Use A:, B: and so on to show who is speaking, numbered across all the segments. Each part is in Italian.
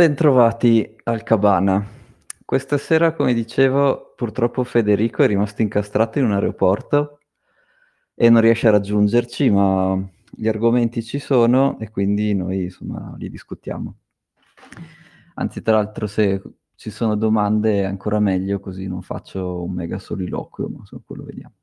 A: Bentrovati al Cabana. Questa sera, come dicevo, purtroppo Federico è rimasto incastrato in un aeroporto e non riesce a raggiungerci, ma gli argomenti ci sono e quindi noi insomma li discutiamo. Anzi, tra l'altro, se ci sono domande è ancora meglio, così non faccio un mega soliloquio, ma insomma, quello vediamo.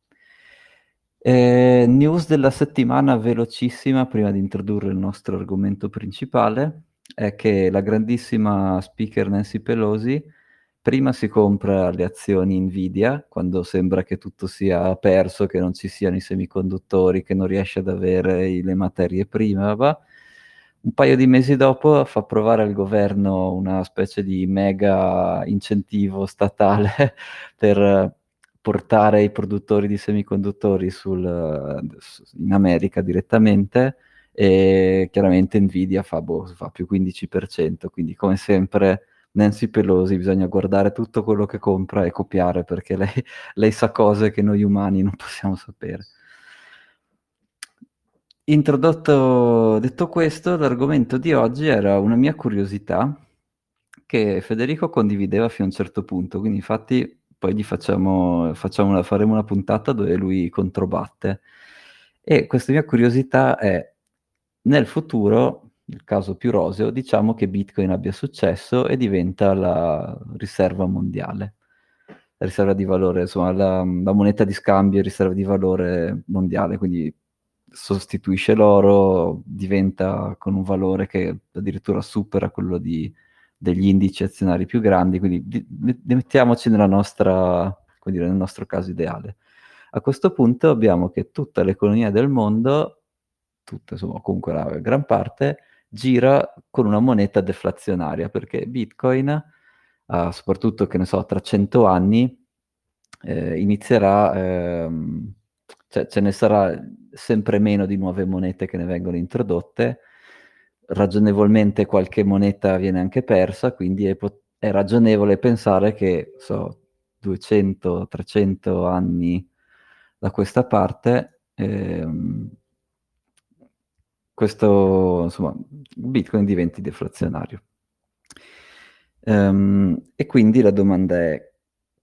A: Eh, news della settimana velocissima prima di introdurre il nostro argomento principale è che la grandissima speaker Nancy Pelosi prima si compra le azioni Nvidia quando sembra che tutto sia perso, che non ci siano i semiconduttori, che non riesce ad avere le materie prime, va. un paio di mesi dopo fa approvare al governo una specie di mega incentivo statale per portare i produttori di semiconduttori sul, in America direttamente e chiaramente Nvidia fa, boh, fa più 15%, quindi come sempre Nancy Pelosi bisogna guardare tutto quello che compra e copiare perché lei, lei sa cose che noi umani non possiamo sapere. Introdotto, detto questo, l'argomento di oggi era una mia curiosità che Federico condivideva fino a un certo punto, quindi infatti poi gli facciamo, facciamo una, faremo una puntata dove lui controbatte. E questa mia curiosità è nel futuro, nel caso più roseo, diciamo che Bitcoin abbia successo e diventa la riserva mondiale, la riserva di valore, insomma, la, la moneta di scambio e riserva di valore mondiale, quindi sostituisce l'oro, diventa con un valore che addirittura supera quello di, degli indici azionari più grandi, quindi di, mettiamoci nella nostra, dire, nel nostro caso ideale. A questo punto abbiamo che tutta l'economia del mondo tutta, insomma, comunque la gran parte, gira con una moneta deflazionaria, perché Bitcoin, uh, soprattutto che ne so, tra 100 anni, eh, inizierà, ehm, cioè ce ne sarà sempre meno di nuove monete che ne vengono introdotte, ragionevolmente qualche moneta viene anche persa, quindi è, pot- è ragionevole pensare che, so, 200-300 anni da questa parte, ehm, questo, insomma, Bitcoin diventi deflazionario. Um, e quindi la domanda è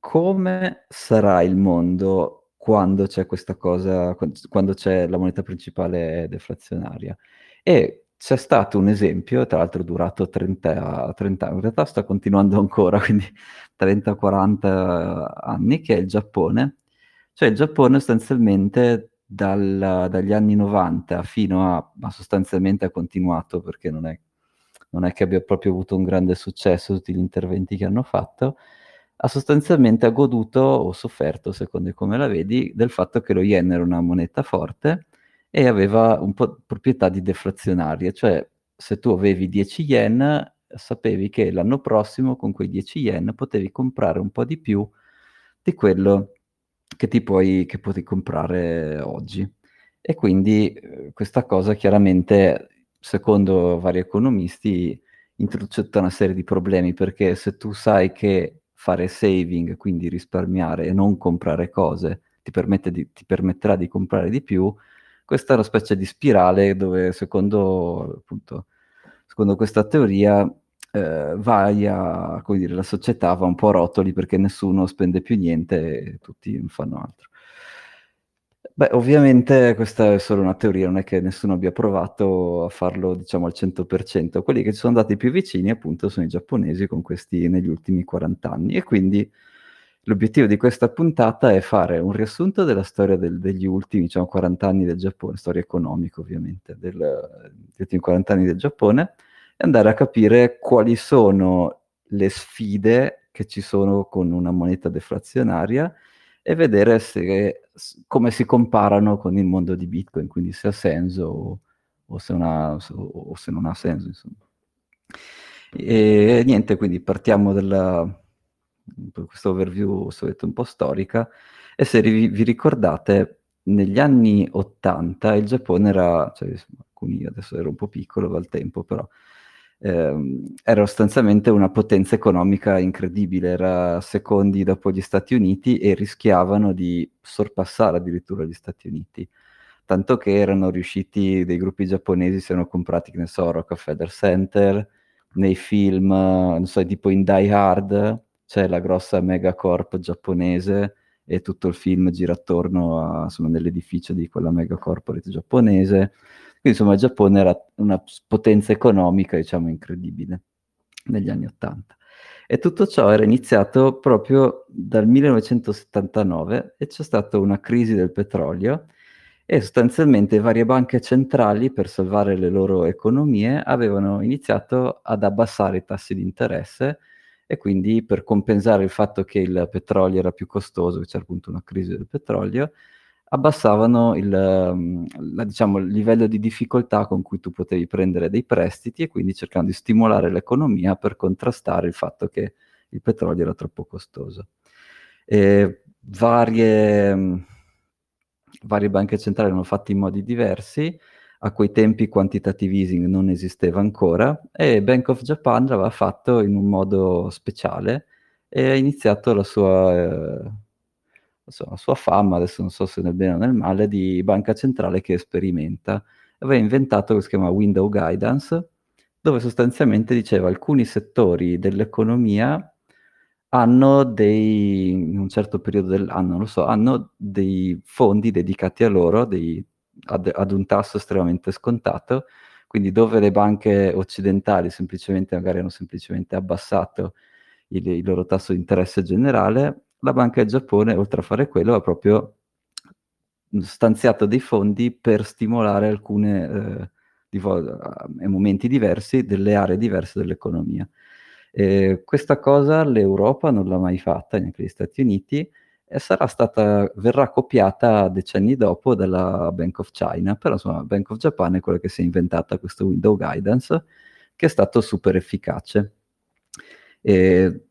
A: come sarà il mondo quando c'è questa cosa, quando c'è la moneta principale deflazionaria? E c'è stato un esempio, tra l'altro durato 30, 30 anni, in realtà sta continuando ancora, quindi 30-40 anni, che è il Giappone. Cioè il Giappone sostanzialmente dal, dagli anni 90 fino a, ma sostanzialmente ha continuato perché non è, non è che abbia proprio avuto un grande successo tutti gli interventi che hanno fatto, ha sostanzialmente goduto o sofferto, secondo come la vedi, del fatto che lo yen era una moneta forte e aveva un po' proprietà di deflazionarie, cioè se tu avevi 10 yen sapevi che l'anno prossimo con quei 10 yen potevi comprare un po' di più di quello che ti puoi, che puoi comprare oggi. E quindi eh, questa cosa chiaramente, secondo vari economisti, introduce tutta una serie di problemi, perché se tu sai che fare saving, quindi risparmiare e non comprare cose, ti, di, ti permetterà di comprare di più, questa è una specie di spirale dove secondo, appunto, secondo questa teoria eh, vai a, come dire, la società va un po' a rotoli perché nessuno spende più niente e tutti non fanno altro. Beh, ovviamente questa è solo una teoria, non è che nessuno abbia provato a farlo, diciamo, al 100%. Quelli che ci sono andati più vicini, appunto, sono i giapponesi con questi negli ultimi 40 anni. E quindi l'obiettivo di questa puntata è fare un riassunto della storia del, degli ultimi, diciamo, 40 anni del Giappone, storia economica ovviamente, del, degli ultimi 40 anni del Giappone, e andare a capire quali sono le sfide che ci sono con una moneta deflazionaria e vedere se, come si comparano con il mondo di Bitcoin, quindi se ha senso o, o, se, ha, o se, non ha senso. Insomma. E niente, quindi partiamo da questo overview un po' storica e se vi, vi ricordate negli anni 80 il Giappone era, cioè, alcuni adesso ero un po' piccolo al tempo, però ehm, era sostanzialmente una potenza economica incredibile, era secondi dopo gli Stati Uniti e rischiavano di sorpassare addirittura gli Stati Uniti. Tanto che erano riusciti, dei gruppi giapponesi si erano comprati, che ne so, Rockefeller Center, nei film, non so, tipo in Die Hard, c'è la grossa megacorp giapponese e tutto il film gira attorno a, insomma, nell'edificio di quella megacorporate giapponese. Quindi insomma il Giappone era una potenza economica, diciamo, incredibile negli anni Ottanta. E tutto ciò era iniziato proprio dal 1979 e c'è stata una crisi del petrolio e sostanzialmente varie banche centrali per salvare le loro economie avevano iniziato ad abbassare i tassi di interesse e quindi per compensare il fatto che il petrolio era più costoso, c'era appunto una crisi del petrolio, abbassavano il, mm, la, diciamo, il livello di difficoltà con cui tu potevi prendere dei prestiti e quindi cercando di stimolare l'economia per contrastare il fatto che il petrolio era troppo costoso. E varie, varie banche centrali hanno fatto in modi diversi, a quei tempi quantitative easing non esisteva ancora e Bank of Japan l'aveva fatto in un modo speciale e ha iniziato la sua, eh, la sua fama, adesso non so se nel bene o nel male, di banca centrale che sperimenta. Aveva inventato quello che si chiama Window Guidance, dove sostanzialmente diceva alcuni settori dell'economia hanno dei, in un certo periodo dell'anno, non lo so, hanno dei fondi dedicati a loro, dei ad, ad, un tasso estremamente scontato, quindi dove le banche occidentali semplicemente magari hanno semplicemente abbassato il, il loro tasso di interesse generale, la Banca del Giappone, oltre a fare quello, ha proprio stanziato dei fondi per stimolare alcune, eh, di, momenti diversi, delle aree diverse dell'economia. Eh, questa cosa l'Europa non l'ha mai fatta, neanche gli Stati Uniti, e sarà stata, verrà copiata decenni dopo dalla Bank of China, però insomma Bank of Japan è quella che si è inventata questo window guidance, che è stato super efficace. E,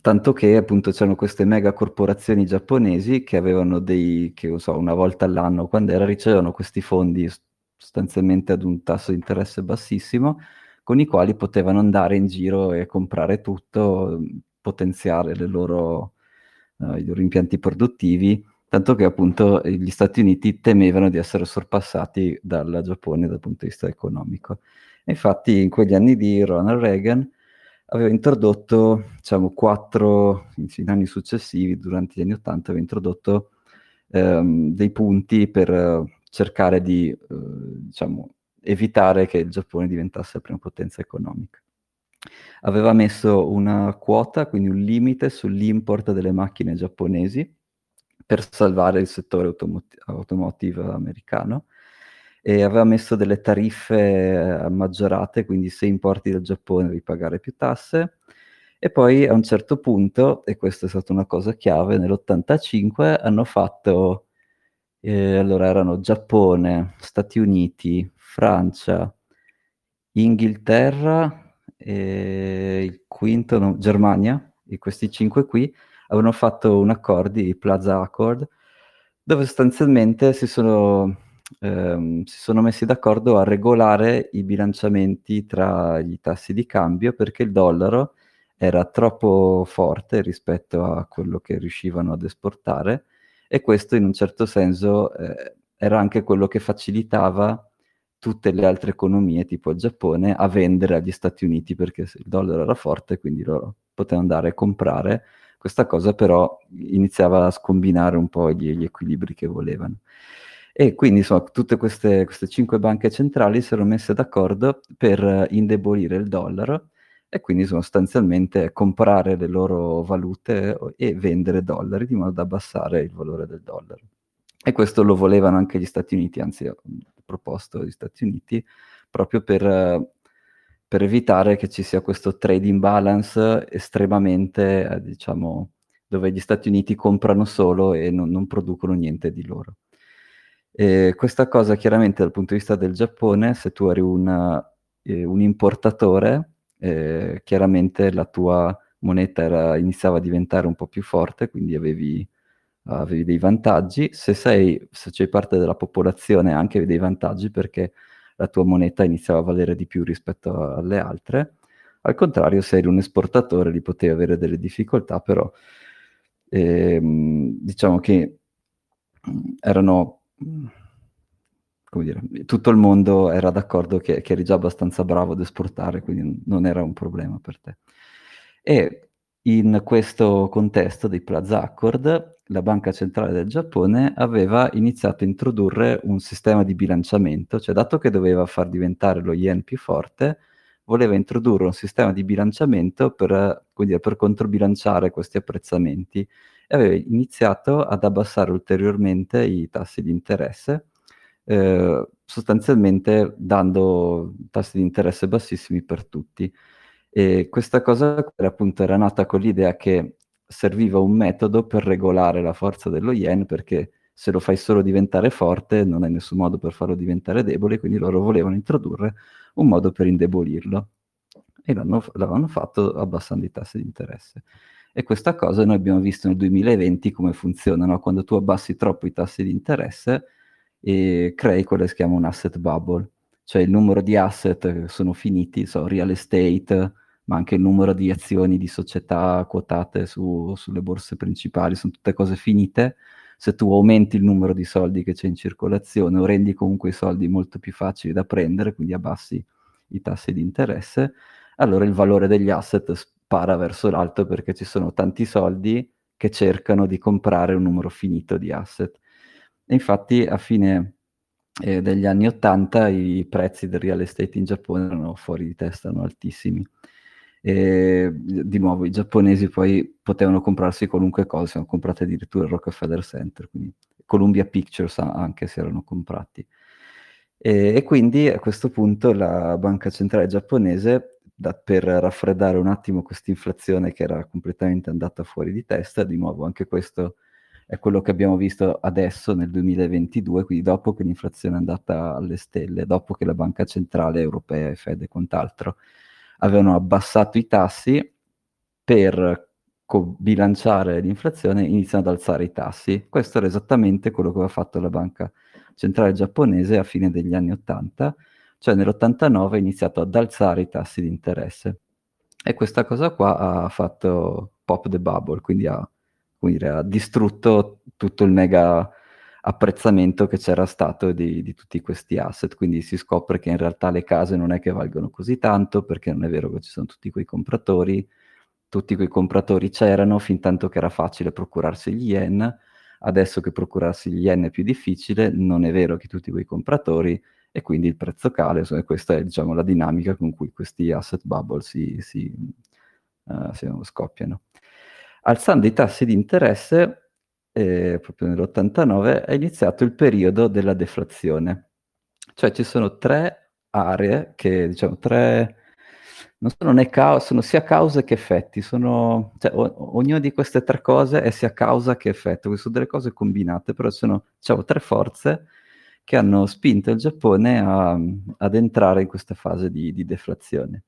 A: tanto che appunto c'erano queste mega corporazioni giapponesi che avevano dei, che so, una volta all'anno, quando era, ricevevano questi fondi sostanzialmente ad un tasso di interesse bassissimo, con i quali potevano andare in giro e comprare tutto, potenziare le loro uh, i loro impianti produttivi, tanto che appunto gli Stati Uniti temevano di essere sorpassati dal Giappone dal punto di vista economico. E infatti in quegli anni di Ronald Reagan aveva introdotto, diciamo, quattro, in anni successivi, durante gli anni Ottanta, aveva introdotto ehm, dei punti per uh, cercare di, uh, diciamo, evitare che il Giappone diventasse la prima potenza economica. Aveva messo una quota, quindi un limite sull'import delle macchine giapponesi per salvare il settore automot- automotive americano e aveva messo delle tariffe eh, maggiorate, quindi se importi dal Giappone devi pagare più tasse. E poi a un certo punto, e questa è stata una cosa chiave, nell'85 hanno fatto, eh, allora erano Giappone, Stati Uniti, Francia, Inghilterra, e il quinto, no, Germania, e questi cinque qui, avevano fatto un accordo, il Plaza Accord, dove sostanzialmente si sono, ehm, si sono messi d'accordo a regolare i bilanciamenti tra i tassi di cambio perché il dollaro era troppo forte rispetto a quello che riuscivano ad esportare e questo in un certo senso eh, era anche quello che facilitava tutte le altre economie, tipo il Giappone, a vendere agli Stati Uniti perché il dollaro era forte, quindi loro potevano andare a comprare. Questa cosa però iniziava a scombinare un po' gli, gli equilibri che volevano. E quindi insomma, tutte queste, queste cinque banche centrali si erano messe d'accordo per indebolire il dollaro e quindi sostanzialmente comprare le loro valute e vendere dollari di modo da abbassare il valore del dollaro. E questo lo volevano anche gli Stati Uniti, anzi proposto agli Stati Uniti, proprio per, per, evitare che ci sia questo trade imbalance estremamente, eh, diciamo, dove gli Stati Uniti comprano solo e non, non producono niente di loro. E questa cosa chiaramente dal punto di vista del Giappone, se tu eri una, eh, un importatore, eh, chiaramente la tua moneta era, iniziava a diventare un po' più forte, quindi avevi avevi dei vantaggi, se sei, se sei parte della popolazione anche avevi dei vantaggi perché la tua moneta iniziava a valere di più rispetto alle altre, al contrario se eri un esportatore li potevi avere delle difficoltà, però ehm, diciamo che erano come dire, tutto il mondo era d'accordo che, che eri già abbastanza bravo ad esportare, quindi non era un problema per te. E in questo contesto dei Plaza Accord, la Banca Centrale del Giappone aveva iniziato a introdurre un sistema di bilanciamento, cioè dato che doveva far diventare lo yen più forte, voleva introdurre un sistema di bilanciamento per, dire, per controbilanciare questi apprezzamenti e aveva iniziato ad abbassare ulteriormente i tassi di interesse, eh, sostanzialmente dando tassi di interesse bassissimi per tutti. E questa cosa appunto era nata con l'idea che serviva un metodo per regolare la forza dello yen, perché se lo fai solo diventare forte non hai nessun modo per farlo diventare debole, quindi loro volevano introdurre un modo per indebolirlo. E l'hanno, l'hanno fatto abbassando i tassi di interesse. E questa cosa noi abbiamo visto nel 2020 come funziona, no? quando tu abbassi troppo i tassi di interesse e crei quello che si chiama un asset bubble, cioè il numero di asset sono finiti, so, real estate, ma anche il numero di azioni di società quotate su, sulle borse principali, sono tutte cose finite. Se tu aumenti il numero di soldi che c'è in circolazione o rendi comunque i soldi molto più facili da prendere, quindi abbassi i tassi di interesse, allora il valore degli asset spara verso l'alto perché ci sono tanti soldi che cercano di comprare un numero finito di asset. E infatti a fine eh, degli anni 80 i prezzi del real estate in Giappone erano fuori di testa, erano altissimi. E di nuovo i giapponesi poi potevano comprarsi qualunque cosa, si erano comprati addirittura il Rockefeller Center, quindi Columbia Pictures anche si erano comprati. E, e quindi a questo punto la banca centrale giapponese, da, per raffreddare un attimo questa inflazione che era completamente andata fuori di testa, di nuovo anche questo è quello che abbiamo visto adesso nel 2022, quindi dopo che l'inflazione è andata alle stelle, dopo che la banca centrale europea e Fed e quant'altro avevano abbassato i tassi per co- bilanciare l'inflazione, iniziano ad alzare i tassi. Questo era esattamente quello che aveva fatto la banca centrale giapponese a fine degli anni 80, cioè nell'89 ha iniziato ad alzare i tassi di interesse. E questa cosa qua ha fatto pop the bubble, quindi ha, dire, ha distrutto tutto il mega apprezzamento che c'era stato di, di, tutti questi asset, quindi si scopre che in realtà le case non è che valgono così tanto, perché non è vero che ci sono tutti quei compratori, tutti quei compratori c'erano fin tanto che era facile procurarsi gli yen, adesso che procurarsi gli yen è più difficile, non è vero che tutti quei compratori e quindi il prezzo cale, e questa è diciamo, la dinamica con cui questi asset bubble si, si, uh, si scoppiano. Alzando i tassi di interesse eh, proprio nell'89, è iniziato il periodo della deflazione. Cioè ci sono tre aree che, diciamo, tre... Non sono, né ca- sono sia cause che effetti, sono, cioè, o- ognuna di queste tre cose è sia causa che effetto, queste sono delle cose combinate, però sono diciamo, tre forze che hanno spinto il Giappone a, ad entrare in questa fase di, di deflazione.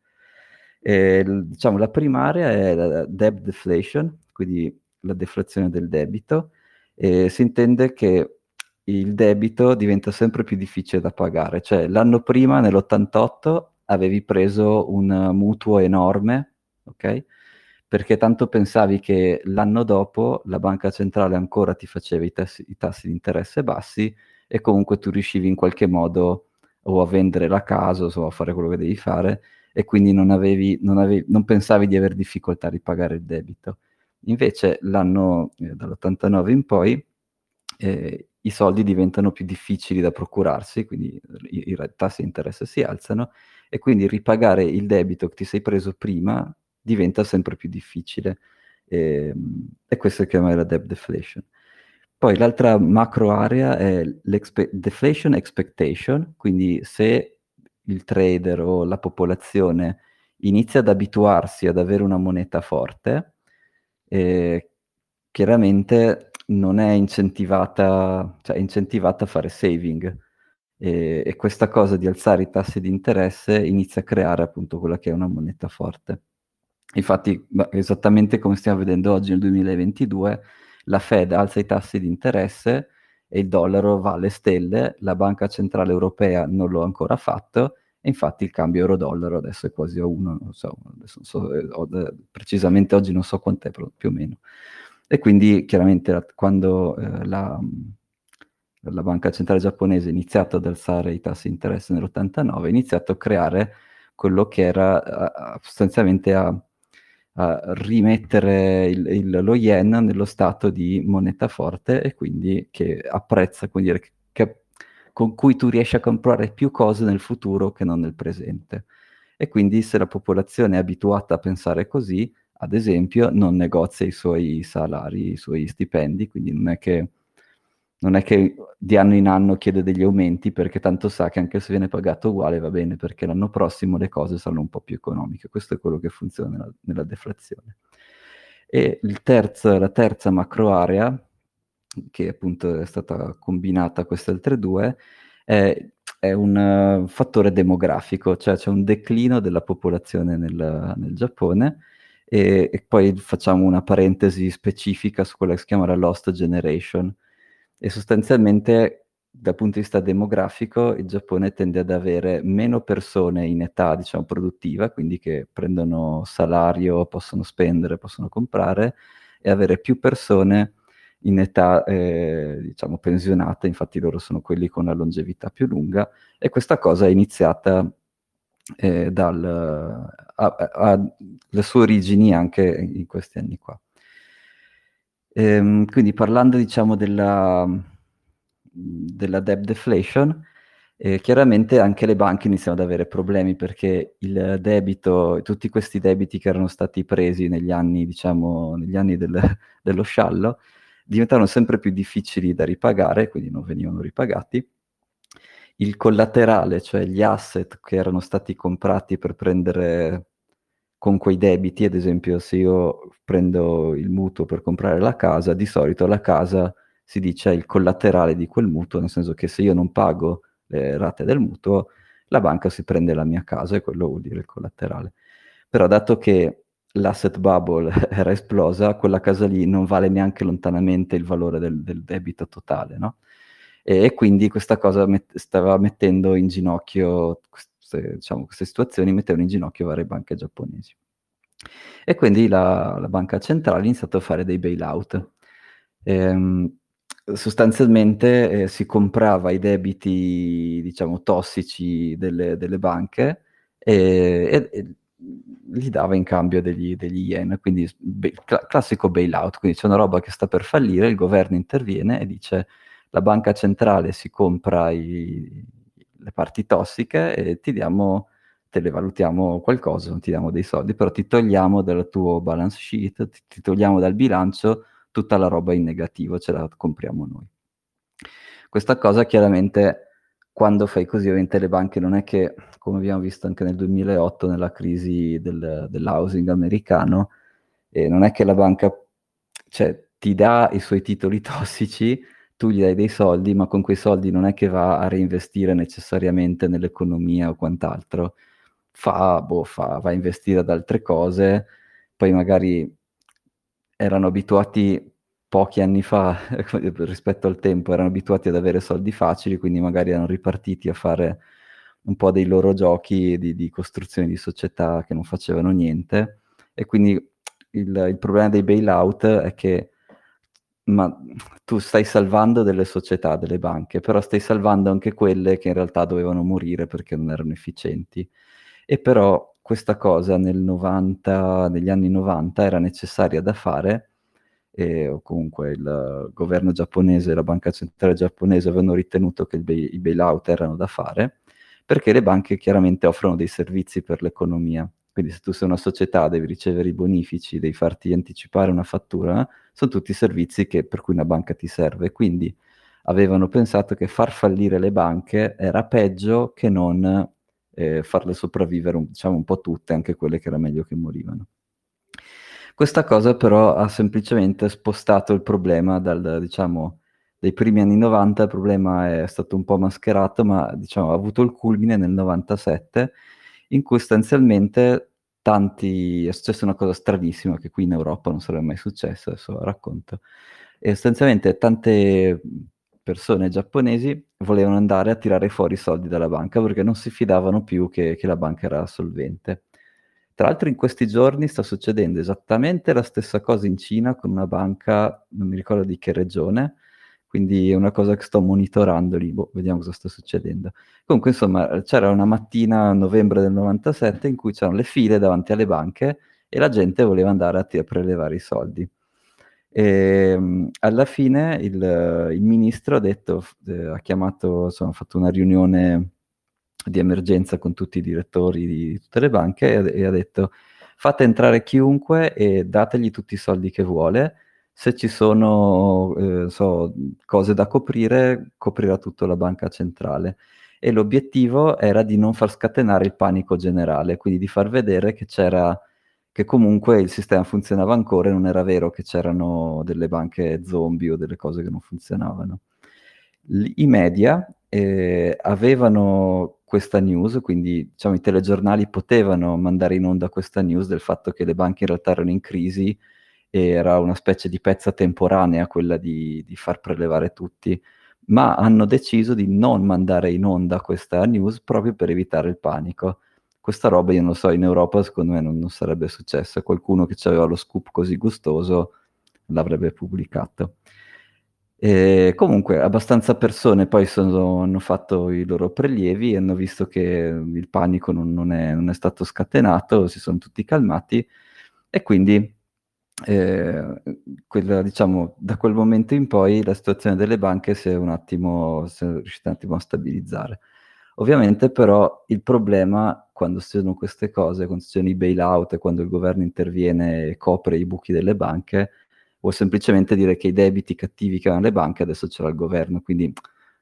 A: E, diciamo, la prima area è la debt deflation, quindi la deflazione del debito, e si intende che il debito diventa sempre più difficile da pagare. Cioè, l'anno prima, nell'88, avevi preso un mutuo enorme, ok? Perché tanto pensavi che l'anno dopo la banca centrale ancora ti faceva i tassi, i tassi di interesse bassi e comunque tu riuscivi in qualche modo o a vendere la casa o a fare quello che devi fare e quindi non, avevi, non, avevi, non pensavi di avere difficoltà a ripagare il debito. Invece l'anno eh, dall'89 in poi eh, i soldi diventano più difficili da procurarsi, quindi i, i tassi di interesse si alzano e quindi ripagare il debito che ti sei preso prima diventa sempre più difficile. E, ehm, e questo è chiamare la debt deflation. Poi l'altra macro area è deflation expectation, quindi se il trader o la popolazione inizia ad abituarsi ad avere una moneta forte, eh, chiaramente non è incentivata, cioè è incentivata a fare saving e, e, questa cosa di alzare i tassi di interesse inizia a creare appunto quella che è una moneta forte. Infatti, esattamente come stiamo vedendo oggi nel 2022, la Fed alza i tassi di interesse e il dollaro va alle stelle, la Banca Centrale Europea non lo ha ancora fatto e infatti il cambio euro-dollaro adesso è quasi a 1, non so, non so eh, ho, precisamente oggi non so quant'è, però più o meno. E quindi chiaramente quando eh, la, la banca centrale giapponese ha iniziato ad alzare i tassi di interesse nell'89, ha iniziato a creare quello che era a, a, sostanzialmente a, a rimettere il, il, lo yen nello stato di moneta forte e quindi che apprezza, quindi dire, che, con cui tu riesci a comprare più cose nel futuro che non nel presente. E quindi se la popolazione è abituata a pensare così, ad esempio, non negozia i suoi salari, i suoi stipendi, quindi non è che non è che di anno in anno chiede degli aumenti perché tanto sa che anche se viene pagato uguale va bene perché l'anno prossimo le cose saranno un po' più economiche. Questo è quello che funziona nella, nella deflazione. E terzo, la terza macro area, che appunto è stata combinata a queste altre due, è, è un uh, fattore demografico, cioè c'è un declino della popolazione nel, nel Giappone e, e, poi facciamo una parentesi specifica su quella che si chiama la Lost Generation, e sostanzialmente dal punto di vista demografico il Giappone tende ad avere meno persone in età, diciamo, produttiva, quindi che prendono salario, possono spendere, possono comprare, e avere più persone in età, eh, diciamo, pensionate, infatti loro sono quelli con la longevità più lunga, e questa cosa è iniziata eh, dal, ha, ha le sue origini anche in questi anni qua. Ehm, quindi parlando diciamo della, della debt deflation, eh, chiaramente anche le banche iniziano ad avere problemi perché il debito, tutti questi debiti che erano stati presi negli anni, diciamo, negli anni del, dello sciallo, diventavano sempre più difficili da ripagare, quindi non venivano ripagati. Il collaterale, cioè gli asset che erano stati comprati per prendere con quei debiti, ad esempio se io prendo il mutuo per comprare la casa, di solito la casa si dice è il collaterale di quel mutuo, nel senso che se io non pago le rate del mutuo, la banca si prende la mia casa e quello vuol dire il collaterale. Però dato che l'asset bubble era esplosa, quella casa lì non vale neanche lontanamente il valore del, del debito totale, no? E, e, quindi questa cosa met- stava mettendo in ginocchio queste, diciamo, queste situazioni mettevano in ginocchio varie banche giapponesi. E quindi la, la banca centrale ha iniziato a fare dei bailout. Ehm, sostanzialmente eh, si comprava i debiti, diciamo, tossici delle, delle banche e, e, e, li dava in cambio degli, degli yen, quindi be, cl- classico bailout, quindi c'è una roba che sta per fallire, il governo interviene e dice la banca centrale si compra i, le parti tossiche e ti diamo, te le valutiamo qualcosa, non ti diamo dei soldi, però ti togliamo dal tuo balance sheet, ti, ti togliamo dal bilancio tutta la roba in negativo, ce la compriamo noi. Questa cosa chiaramente quando fai così, ovviamente le banche non è che, come abbiamo visto anche nel 2008 nella crisi del, dell'housing americano, eh, non è che la banca cioè, ti dà i suoi titoli tossici, tu gli dai dei soldi, ma con quei soldi non è che va a reinvestire necessariamente nell'economia o quant'altro, fa, boh, fa, va a investire ad altre cose, poi magari erano abituati pochi anni fa rispetto al tempo, erano abituati ad avere soldi facili, quindi magari erano ripartiti a fare un po' dei loro giochi di, di costruzione di società che non facevano niente. E quindi il, il problema dei bailout è che ma tu stai salvando delle società, delle banche, però stai salvando anche quelle che in realtà dovevano morire perché non erano efficienti. E però questa cosa nel 90, negli anni 90 era necessaria da fare, e, o comunque il governo giapponese e la banca centrale giapponese avevano ritenuto che i bailout erano da fare, perché le banche chiaramente offrono dei servizi per l'economia quindi se tu sei una società, devi ricevere i bonifici, devi farti anticipare una fattura, sono tutti servizi che, per cui una banca ti serve. Quindi avevano pensato che far fallire le banche era peggio che non eh, farle sopravvivere, diciamo, un po' tutte, anche quelle che era meglio che morivano. Questa cosa però ha semplicemente spostato il problema dal, diciamo, dai primi anni 90, il problema è stato un po' mascherato, ma diciamo, ha avuto il culmine nel 97 in cui sostanzialmente tanti, è successa una cosa stranissima che qui in Europa non sarebbe mai successa, adesso la racconto, e sostanzialmente tante persone giapponesi volevano andare a tirare fuori i soldi dalla banca perché non si fidavano più che, che la banca era solvente. Tra l'altro in questi giorni sta succedendo esattamente la stessa cosa in Cina con una banca, non mi ricordo di che regione, quindi è una cosa che sto monitorando lì, boh, vediamo cosa sta succedendo. Comunque, insomma, c'era una mattina novembre del 97 in cui c'erano le file davanti alle banche e la gente voleva andare a, t- prelevare i soldi. E, ehm, alla fine il, il ministro ha detto, eh, ha chiamato, insomma, ha fatto una riunione di emergenza con tutti i direttori di tutte le banche e, e ha detto fate entrare chiunque e dategli tutti i soldi che vuole. Se ci sono eh, so, cose da coprire, coprirà tutto la banca centrale. E l'obiettivo era di non far scatenare il panico generale, quindi di far vedere che c'era che comunque il sistema funzionava ancora e non era vero che c'erano delle banche zombie o delle cose che non funzionavano. L- I media eh, avevano questa news, quindi diciamo, i telegiornali potevano mandare in onda questa news del fatto che le banche in realtà erano in crisi era una specie di pezza temporanea quella di, di far prelevare tutti, ma hanno deciso di non mandare in onda questa news proprio per evitare il panico questa roba io non so, in Europa secondo me non, non sarebbe successa, qualcuno che aveva lo scoop così gustoso l'avrebbe pubblicato. E comunque abbastanza persone poi sono, hanno fatto i loro prelievi e hanno visto che il panico non, non, è, non, è, stato scatenato, si sono tutti calmati e quindi eh, quella, diciamo, da quel momento in poi la situazione delle banche si è un attimo, si è riuscita un attimo a stabilizzare. Ovviamente però il problema quando succedono queste cose, quando succedono i bailout e quando il governo interviene e copre i buchi delle banche, vuol semplicemente dire che i debiti cattivi che hanno le banche adesso ce l'ha il governo, quindi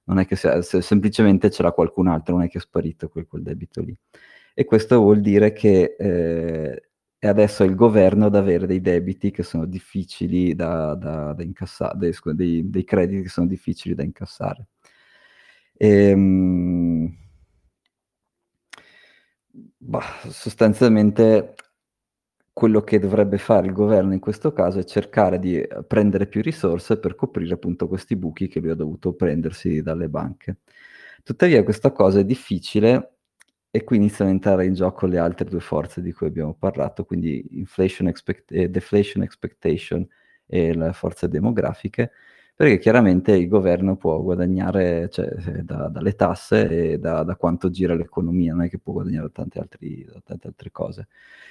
A: non è che se, se semplicemente ce l'ha qualcun altro, non è che è sparito quel, quel debito lì. E questo vuol dire che eh, è adesso il governo ad avere dei debiti che sono difficili da, da, da incassare, dei, dei, dei, crediti che sono difficili da incassare. E, ehm, bah, sostanzialmente quello che dovrebbe fare il governo in questo caso è cercare di prendere più risorse per coprire appunto questi buchi che lui ha dovuto prendersi dalle banche. Tuttavia questa cosa è difficile e qui iniziano a entrare in gioco le altre due forze di cui abbiamo parlato, quindi inflation expect- eh, deflation expectation e le forze demografiche, perché chiaramente il governo può guadagnare cioè, eh, da, dalle tasse e da, da, quanto gira l'economia, non è che può guadagnare da tante, altri, da tante altre cose.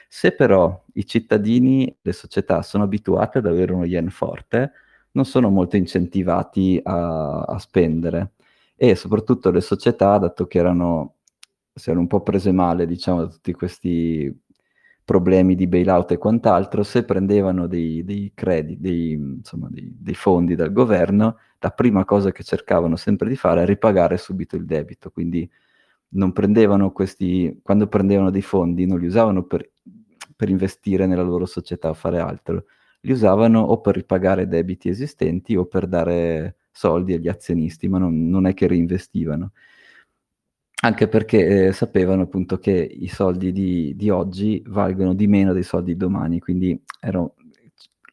A: Se però i cittadini, le società sono abituate ad avere uno yen forte, non sono molto incentivati a, a spendere e soprattutto le società, dato che erano, si erano un po' prese male, diciamo, da tutti questi problemi di bailout e quant'altro, se prendevano dei, dei crediti, dei, insomma, dei, dei, fondi dal governo, la prima cosa che cercavano sempre di fare è ripagare subito il debito. Quindi non prendevano questi, quando prendevano dei fondi, non li usavano per, per investire nella loro società o fare altro, li usavano o per ripagare debiti esistenti o per dare soldi agli azionisti, ma non, non è che reinvestivano anche perché eh, sapevano appunto che i soldi di, di, oggi valgono di meno dei soldi di domani, quindi era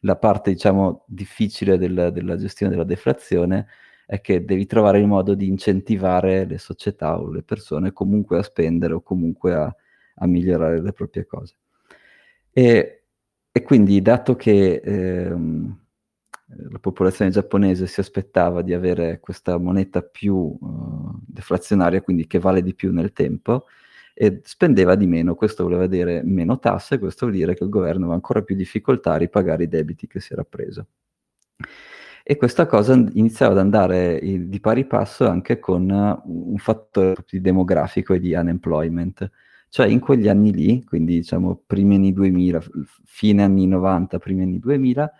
A: la parte diciamo difficile del, della gestione della deflazione è che devi trovare il modo di incentivare le società o le persone comunque a spendere o comunque a, a migliorare le proprie cose. E, e quindi dato che ehm, la popolazione giapponese si aspettava di avere questa moneta più uh, deflazionaria, quindi che vale di più nel tempo, e spendeva di meno. Questo voleva dire meno tasse, questo vuol dire che il governo aveva ancora più difficoltà a ripagare i debiti che si era preso. E questa cosa iniziava ad andare di pari passo anche con un fattore demografico e di unemployment. Cioè in quegli anni lì, quindi diciamo primi anni 2000, fine anni 90, primi anni 2000,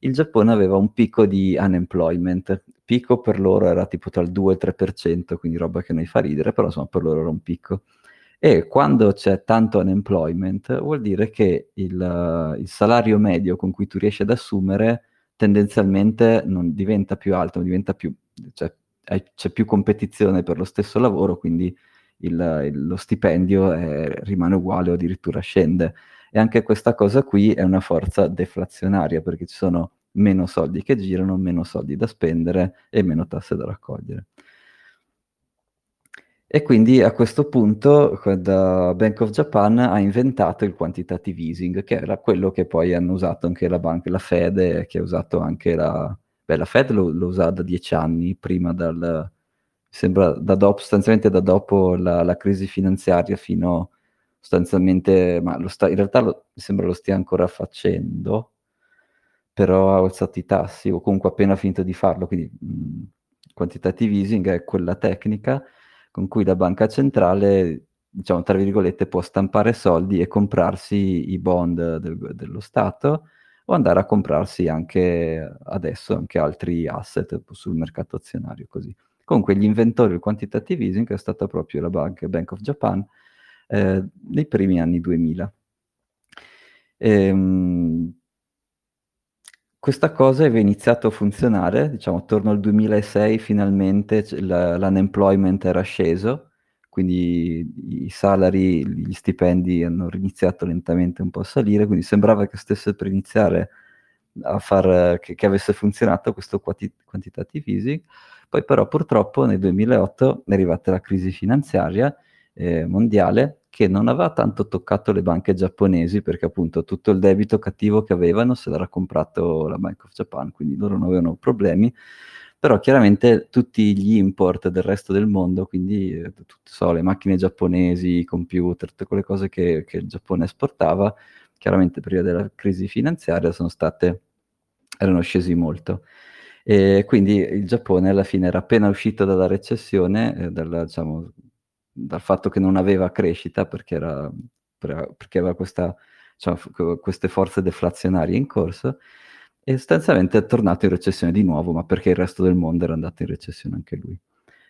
A: il Giappone aveva un picco di unemployment. Picco per loro era tipo tra il 2 e il 3%, quindi roba che noi fa ridere, però insomma per loro era un picco. E quando c'è tanto unemployment vuol dire che il, il salario medio con cui tu riesci ad assumere tendenzialmente non diventa più alto, diventa più, cioè, c'è più competizione per lo stesso lavoro, quindi il, il, lo stipendio è, rimane uguale o addirittura scende. E anche questa cosa qui è una forza deflazionaria perché ci sono meno soldi che girano, meno soldi da spendere e meno tasse da raccogliere. E quindi a questo punto da Bank of Japan ha inventato il quantitative easing, che era quello che poi hanno usato anche la banca, la Fede, che ha usato anche la beh, la Fed lo, lo usava da dieci anni, prima dal, sembra da dopo, sostanzialmente da dopo la, la crisi finanziaria fino sostanzialmente, ma lo sta, in realtà lo, mi sembra lo stia ancora facendo, però ha alzato i tassi, o comunque appena finito di farlo, quindi mh, quantitative easing è quella tecnica con cui la banca centrale, diciamo, tra virgolette, può stampare soldi e comprarsi i bond del, dello Stato o andare a comprarsi anche adesso anche altri asset sul mercato azionario così. Comunque gli inventori del quantitative easing è stata proprio la bank, Bank of Japan eh, nei primi anni 2000. Ehm, questa cosa aveva iniziato a funzionare, diciamo, attorno al 2006 finalmente l'unemployment era sceso, quindi i salari, gli stipendi hanno iniziato lentamente un po' a salire, quindi sembrava che stesse per iniziare a far, che, che avesse funzionato questo quanti, quantitative easing, poi però purtroppo nel 2008 è arrivata la crisi finanziaria eh, mondiale che non aveva tanto toccato le banche giapponesi perché appunto tutto il debito cattivo che avevano se l'era comprato la Bank of Japan, quindi loro non avevano problemi, però chiaramente tutti gli import del resto del mondo, quindi eh, tutte, so, le macchine giapponesi, i computer, tutte quelle cose che, che il Giappone esportava, chiaramente prima della crisi finanziaria sono state, erano scesi molto. E quindi il Giappone alla fine era appena uscito dalla recessione, eh, dalla, diciamo, dal fatto che non aveva crescita perché, era, perché aveva questa, diciamo, queste forze deflazionarie in corso e sostanzialmente è tornato in recessione di nuovo, ma perché il resto del mondo era andato in recessione anche lui.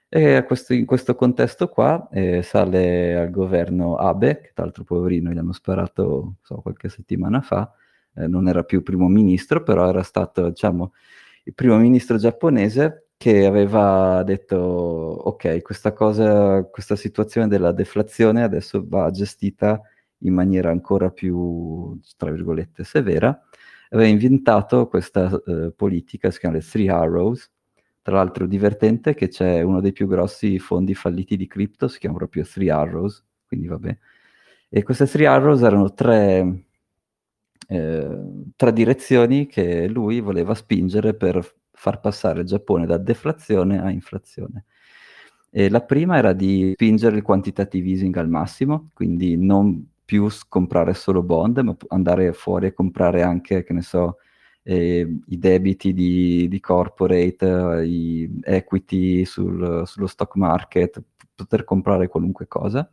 A: E questo, in questo contesto qua eh, sale al governo Abe, che tra l'altro poverino gli hanno sparato so, qualche settimana fa, eh, non era più primo ministro, però era stato diciamo, il primo ministro giapponese che aveva detto ok, questa cosa, questa situazione della deflazione adesso va gestita in maniera ancora più, tra virgolette, severa, aveva inventato questa eh, politica, si chiama le Three Arrows, tra l'altro divertente che c'è uno dei più grossi fondi falliti di cripto, si chiama proprio Three Arrows, quindi vabbè. E queste Three Arrows erano tre, eh, tre direzioni che lui voleva spingere per far passare il Giappone da deflazione a inflazione. E la prima era di spingere il quantitative easing al massimo, quindi non più comprare solo bond, ma andare fuori e comprare anche, che ne so, eh, i debiti di, di corporate, eh, i equity sul, sullo stock market, poter comprare qualunque cosa.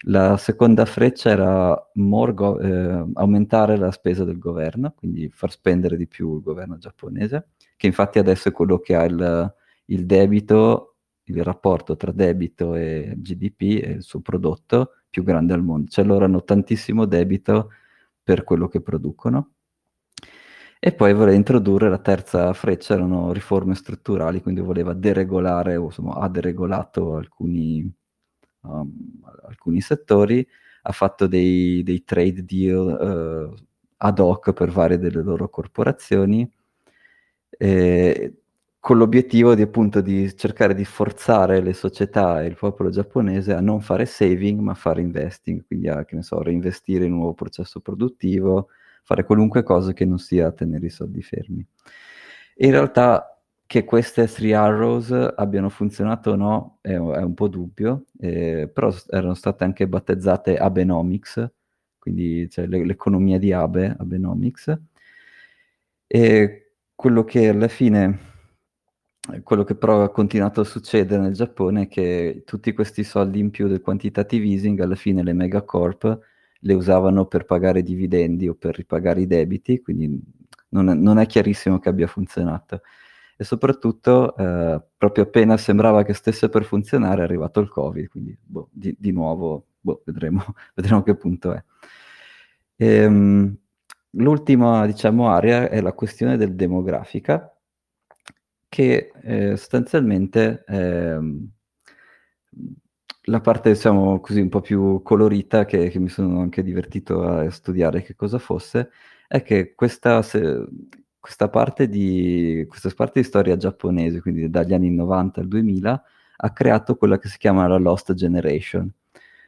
A: La seconda freccia era go- eh, aumentare la spesa del governo, quindi far spendere di più il governo giapponese che infatti adesso è quello che ha il, il debito, il rapporto tra debito e GDP e il suo prodotto più grande al mondo. Cioè loro hanno tantissimo debito per quello che producono. E poi voleva introdurre la terza freccia, erano riforme strutturali, quindi voleva deregolare, o insomma ha deregolato alcuni, um, alcuni settori, ha fatto dei, dei trade deal uh, ad hoc per varie delle loro corporazioni, eh, con l'obiettivo di appunto di cercare di forzare le società e il popolo giapponese a non fare saving ma fare investing, quindi a so, reinvestire in un nuovo processo produttivo, fare qualunque cosa che non sia tenere i soldi fermi. In realtà che queste three arrows abbiano funzionato o no è, è un po' dubbio, eh, però erano state anche battezzate Abenomics, quindi cioè, l'economia di Abe, Abenomics. E quello che alla fine, quello che però ha continuato a succedere nel Giappone è che tutti questi soldi in più del quantitative easing, alla fine le megacorp le usavano per pagare dividendi o per ripagare i debiti, quindi non è, non è chiarissimo che abbia funzionato. E soprattutto, eh, proprio appena sembrava che stesse per funzionare, è arrivato il Covid, quindi boh, di, di, nuovo boh, vedremo, vedremo che punto è. Ehm, L'ultima, diciamo, area è la questione del demografica, che eh, sostanzialmente eh, la parte, diciamo così, un po' più colorita, che, che, mi sono anche divertito a studiare che cosa fosse, è che questa, se, questa, parte di, questa parte di storia giapponese, quindi dagli anni 90 al 2000, ha creato quella che si chiama la Lost Generation.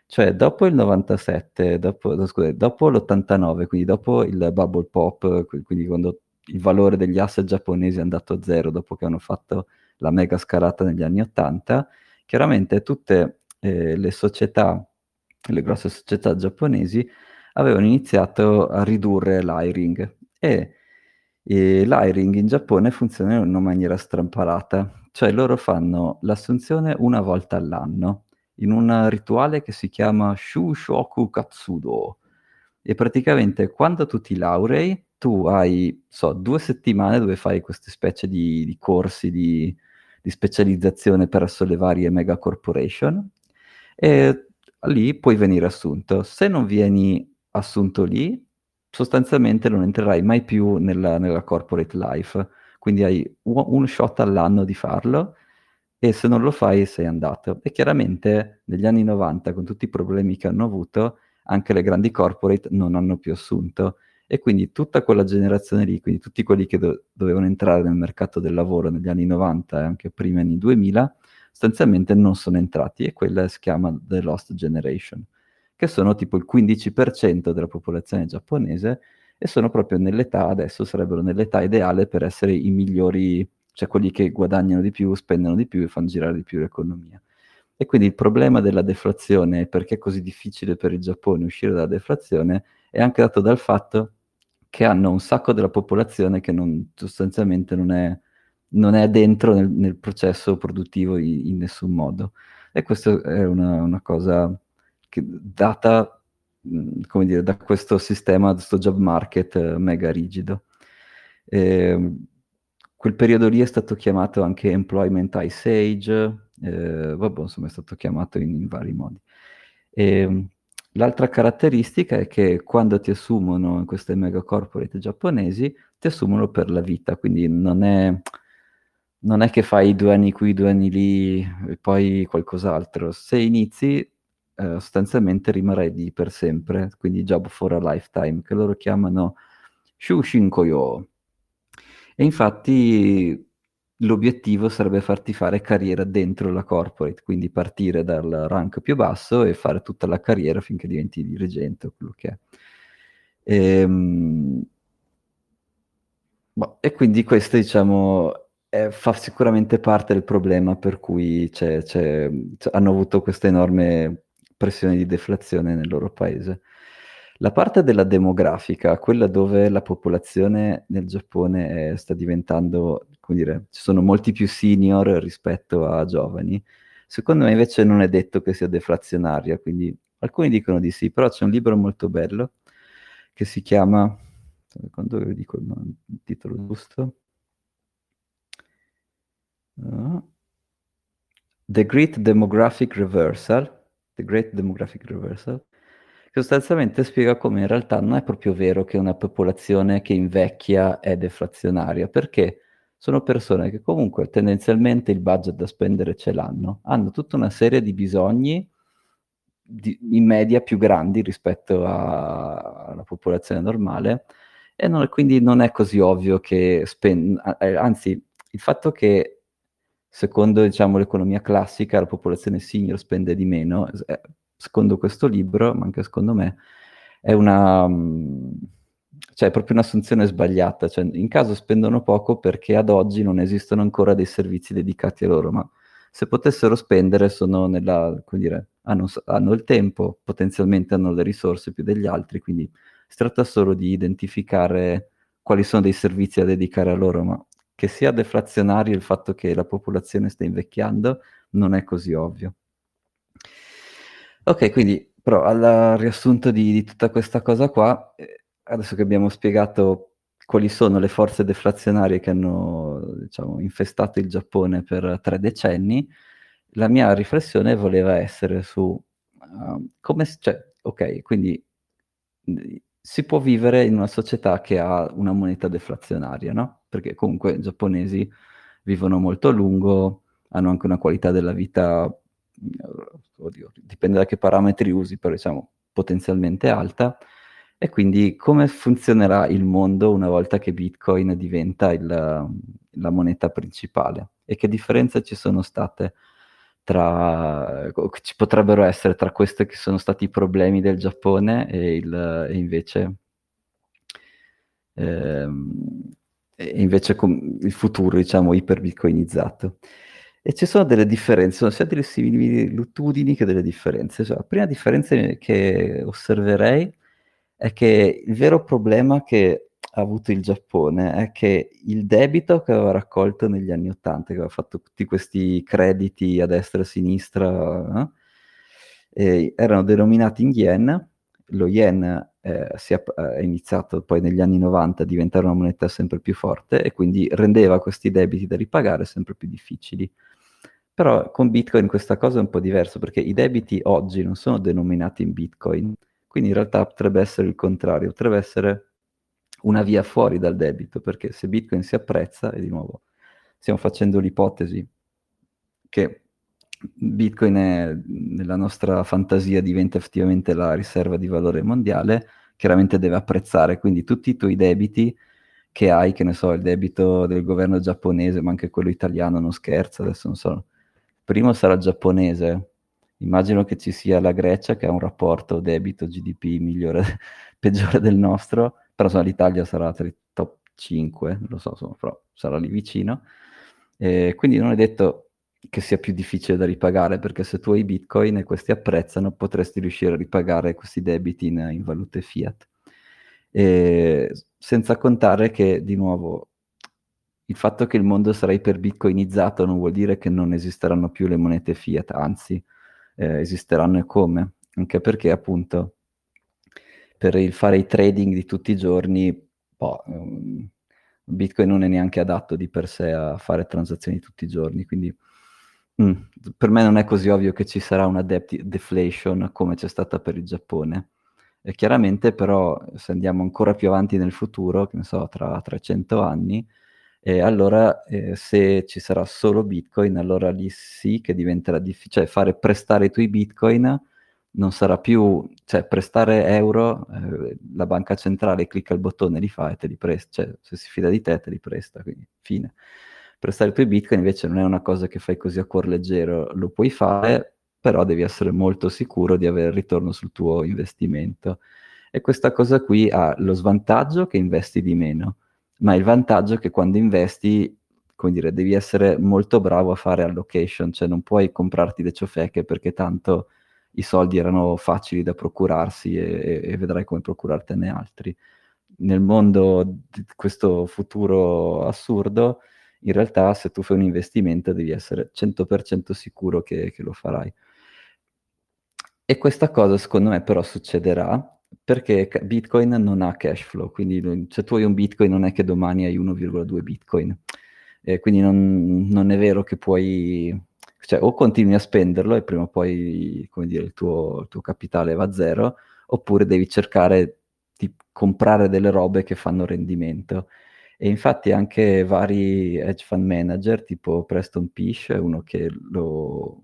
A: Cioè, dopo il 97, dopo, scusate, dopo l'89, quindi dopo il bubble pop, quindi quando il valore degli asset giapponesi è andato a zero dopo che hanno fatto la mega scalata negli anni 80, chiaramente tutte eh, le società, le grosse società giapponesi, avevano iniziato a ridurre l'hiring e, e l'hiring in Giappone funziona in una maniera strampalata, cioè loro fanno l'assunzione una volta all'anno in un rituale che si chiama Shushoku Katsudo e praticamente quando tu ti laurei tu hai, so, due settimane dove fai queste specie di, di corsi di, di specializzazione presso le varie mega corporation e lì puoi venire assunto. Se non vieni assunto lì, sostanzialmente non entrerai mai più nella, nella corporate life, quindi hai un shot all'anno di farlo e se non lo fai sei andato. E chiaramente negli anni 90, con tutti i problemi che hanno avuto, anche le grandi corporate non hanno più assunto. E quindi tutta quella generazione lì, quindi tutti quelli che do- dovevano entrare nel mercato del lavoro negli anni 90 e anche prima anni 2000, sostanzialmente non sono entrati e quella si chiama The Lost Generation che sono tipo il 15% della popolazione giapponese e sono proprio nell'età, adesso sarebbero nell'età ideale per essere i migliori, cioè quelli che guadagnano di più, spendono di più e fanno girare di più l'economia. E quindi il problema della deflazione, perché è così difficile per il Giappone uscire dalla deflazione, è anche dato dal fatto che hanno un sacco della popolazione che non, sostanzialmente non è, non è dentro nel, nel, processo produttivo in, in, nessun modo. E questa è una, una cosa che, data come dire, da questo sistema, da questo job market eh, mega rigido. E, ehm, quel periodo lì è stato chiamato anche Employment Ice Age, eh, vabbè, insomma è stato chiamato in, in vari modi. E, ehm, l'altra caratteristica è che quando ti assumono in queste mega corporate giapponesi, ti assumono per la vita, quindi non è, non è che fai due anni qui, due anni lì e poi qualcos'altro. Se inizi eh, sostanzialmente rimarrai lì per sempre, quindi job for a lifetime, che loro chiamano Shushinkoyo. E infatti l'obiettivo sarebbe farti fare carriera dentro la corporate, quindi partire dal rank più basso e fare tutta la carriera finché diventi dirigente o quello che è. E, ehm, boh, e quindi questo, diciamo, è, fa sicuramente parte del problema per cui c'è, c'è, hanno avuto questa enorme pressione di deflazione nel loro paese. La parte della demografica, quella dove la popolazione nel Giappone è, sta diventando, come dire, ci sono molti più senior rispetto a giovani, secondo me invece non è detto che sia deflazionaria, quindi alcuni dicono di sì, però c'è un libro molto bello che si chiama, quando dico il, titolo giusto, uh, The Great Demographic Reversal, The Great Demographic Reversal, che sostanzialmente spiega come in realtà non è proprio vero che una popolazione che invecchia è deflazionaria, perché sono persone che comunque tendenzialmente il budget da spendere ce l'hanno, hanno tutta una serie di bisogni di, in media più grandi rispetto a, alla popolazione normale e non, quindi non è così ovvio che spend, eh, anzi il fatto che secondo diciamo, l'economia classica la popolazione senior spende di meno, eh, secondo questo libro, ma anche secondo me, è una... Mm, cioè, è proprio un'assunzione sbagliata. Cioè, in caso spendono poco perché ad oggi non esistono ancora dei servizi dedicati a loro, ma se potessero spendere sono nella, come dire, hanno, hanno il tempo, potenzialmente hanno le risorse più degli altri, quindi si tratta solo di identificare quali sono dei servizi da dedicare a loro, ma che sia deflazionario il fatto che la popolazione sta invecchiando non è così ovvio. Ok, quindi però al riassunto di, di tutta questa cosa qua, eh, adesso che abbiamo spiegato quali sono le forze deflazionarie che hanno diciamo, infestato il Giappone per tre decenni, la mia riflessione voleva essere su uh, come, cioè, ok, quindi si può vivere in una società che ha una moneta deflazionaria, no? Perché comunque i giapponesi vivono molto a lungo, hanno anche una qualità della vita, oddio, dipende da che parametri usi, però diciamo potenzialmente alta. E quindi come funzionerà il mondo una volta che Bitcoin diventa il, la moneta principale? E che differenze ci sono state tra, ci potrebbero essere tra questi che sono stati i problemi del Giappone e, il, e invece ehm, e invece il futuro, diciamo, iper-bitcoinizzato. E ci sono delle differenze, sono sia delle similitudini che delle differenze. Cioè, la prima differenza che osserverei è che il vero problema che avuto il Giappone è che il debito che aveva raccolto negli anni Ottanta, che aveva fatto tutti questi crediti a destra e a sinistra, eh, erano denominati in yen, lo yen eh, è, è, iniziato poi negli anni 90 a diventare una moneta sempre più forte e quindi rendeva questi debiti da ripagare sempre più difficili. Però con Bitcoin questa cosa è un po' diversa perché i debiti oggi non sono denominati in Bitcoin, quindi in realtà potrebbe essere il contrario, potrebbe essere una via fuori dal debito, perché se Bitcoin si apprezza, e di nuovo stiamo facendo l'ipotesi che Bitcoin è, nella nostra fantasia diventa effettivamente la riserva di valore mondiale, chiaramente deve apprezzare, quindi tutti i tuoi debiti che hai, che ne so, il debito del governo giapponese, ma anche quello italiano, non scherzo, adesso non so, il primo sarà giapponese, immagino che ci sia la Grecia che ha un rapporto debito GDP migliore, peggiore del nostro, però insomma, l'Italia sarà tra i top 5, non lo so, insomma, però sarà lì vicino, e quindi non è detto che sia più difficile da ripagare, perché se tu hai bitcoin e questi apprezzano, potresti riuscire a ripagare questi debiti in, in valute fiat. E senza contare che, di nuovo, il fatto che il mondo sarà iperbitcoinizzato non vuol dire che non esisteranno più le monete fiat, anzi, eh, esisteranno e come, anche perché appunto per il fare i trading di tutti i giorni, boh, Bitcoin non è neanche adatto di per sé a fare transazioni tutti i giorni, quindi Mm. Per me non è così ovvio che ci sarà una debt deflation come c'è stata per il Giappone. E chiaramente però se andiamo ancora più avanti nel futuro, che ne so, tra 300 anni, eh, allora eh, se ci sarà solo Bitcoin, allora lì sì che diventerà difficile, cioè fare prestare i tuoi Bitcoin non sarà più, cioè prestare euro, eh, la banca centrale clicca il bottone, li fa e te li presta, cioè se si fida di te te li presta, quindi fine prestare i tuoi bitcoin invece non è una cosa che fai così a cuor leggero, lo puoi fare, però devi essere molto sicuro di avere il ritorno sul tuo investimento. E questa cosa qui ha lo svantaggio che investi di meno, ma il vantaggio che quando investi, come dire, devi essere molto bravo a fare allocation, cioè non puoi comprarti le ciofeche perché tanto i soldi erano facili da procurarsi e, e vedrai come procurartene altri. Nel mondo di questo futuro assurdo, in realtà se tu fai un investimento devi essere 100% sicuro che, che lo farai. E questa cosa secondo me però succederà perché Bitcoin non ha cash flow, quindi se tu hai un Bitcoin non è che domani hai 1,2 Bitcoin, eh, quindi non, non, è vero che puoi, cioè o continui a spenderlo e prima o poi, come dire, il tuo, il tuo capitale va a zero, oppure devi cercare di comprare delle robe che fanno rendimento. E infatti anche vari hedge fund manager, tipo Preston Pish, uno che lo,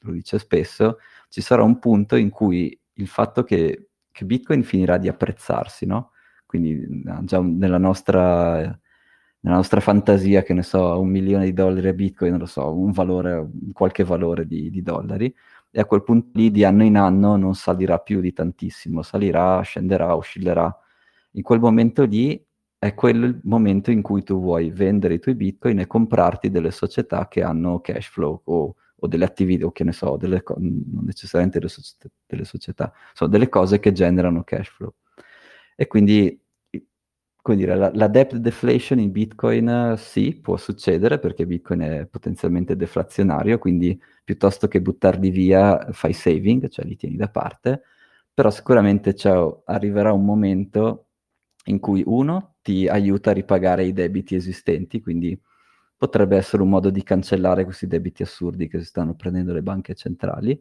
A: lo dice spesso, ci sarà un punto in cui il fatto che, che Bitcoin finirà di apprezzarsi, no? Quindi già nella nostra, nella nostra, fantasia, che ne so, un milione di dollari a Bitcoin, non lo so, un valore, qualche valore di, di dollari, e a quel punto lì di anno in anno non salirà più di tantissimo, salirà, scenderà, oscillerà. In quel momento lì è quello il momento in cui tu vuoi vendere i tuoi bitcoin e comprarti delle società che hanno cash flow o, o delle attività, o che ne so, delle non necessariamente delle società, delle società, sono delle cose che generano cash flow. E quindi, come dire, la, la debt deflation in bitcoin sì, può succedere perché bitcoin è potenzialmente deflazionario, quindi piuttosto che buttarli via fai saving, cioè li tieni da parte, però sicuramente arriverà un momento in cui uno ti aiuta a ripagare i debiti esistenti, quindi potrebbe essere un modo di cancellare questi debiti assurdi che si stanno prendendo le banche centrali,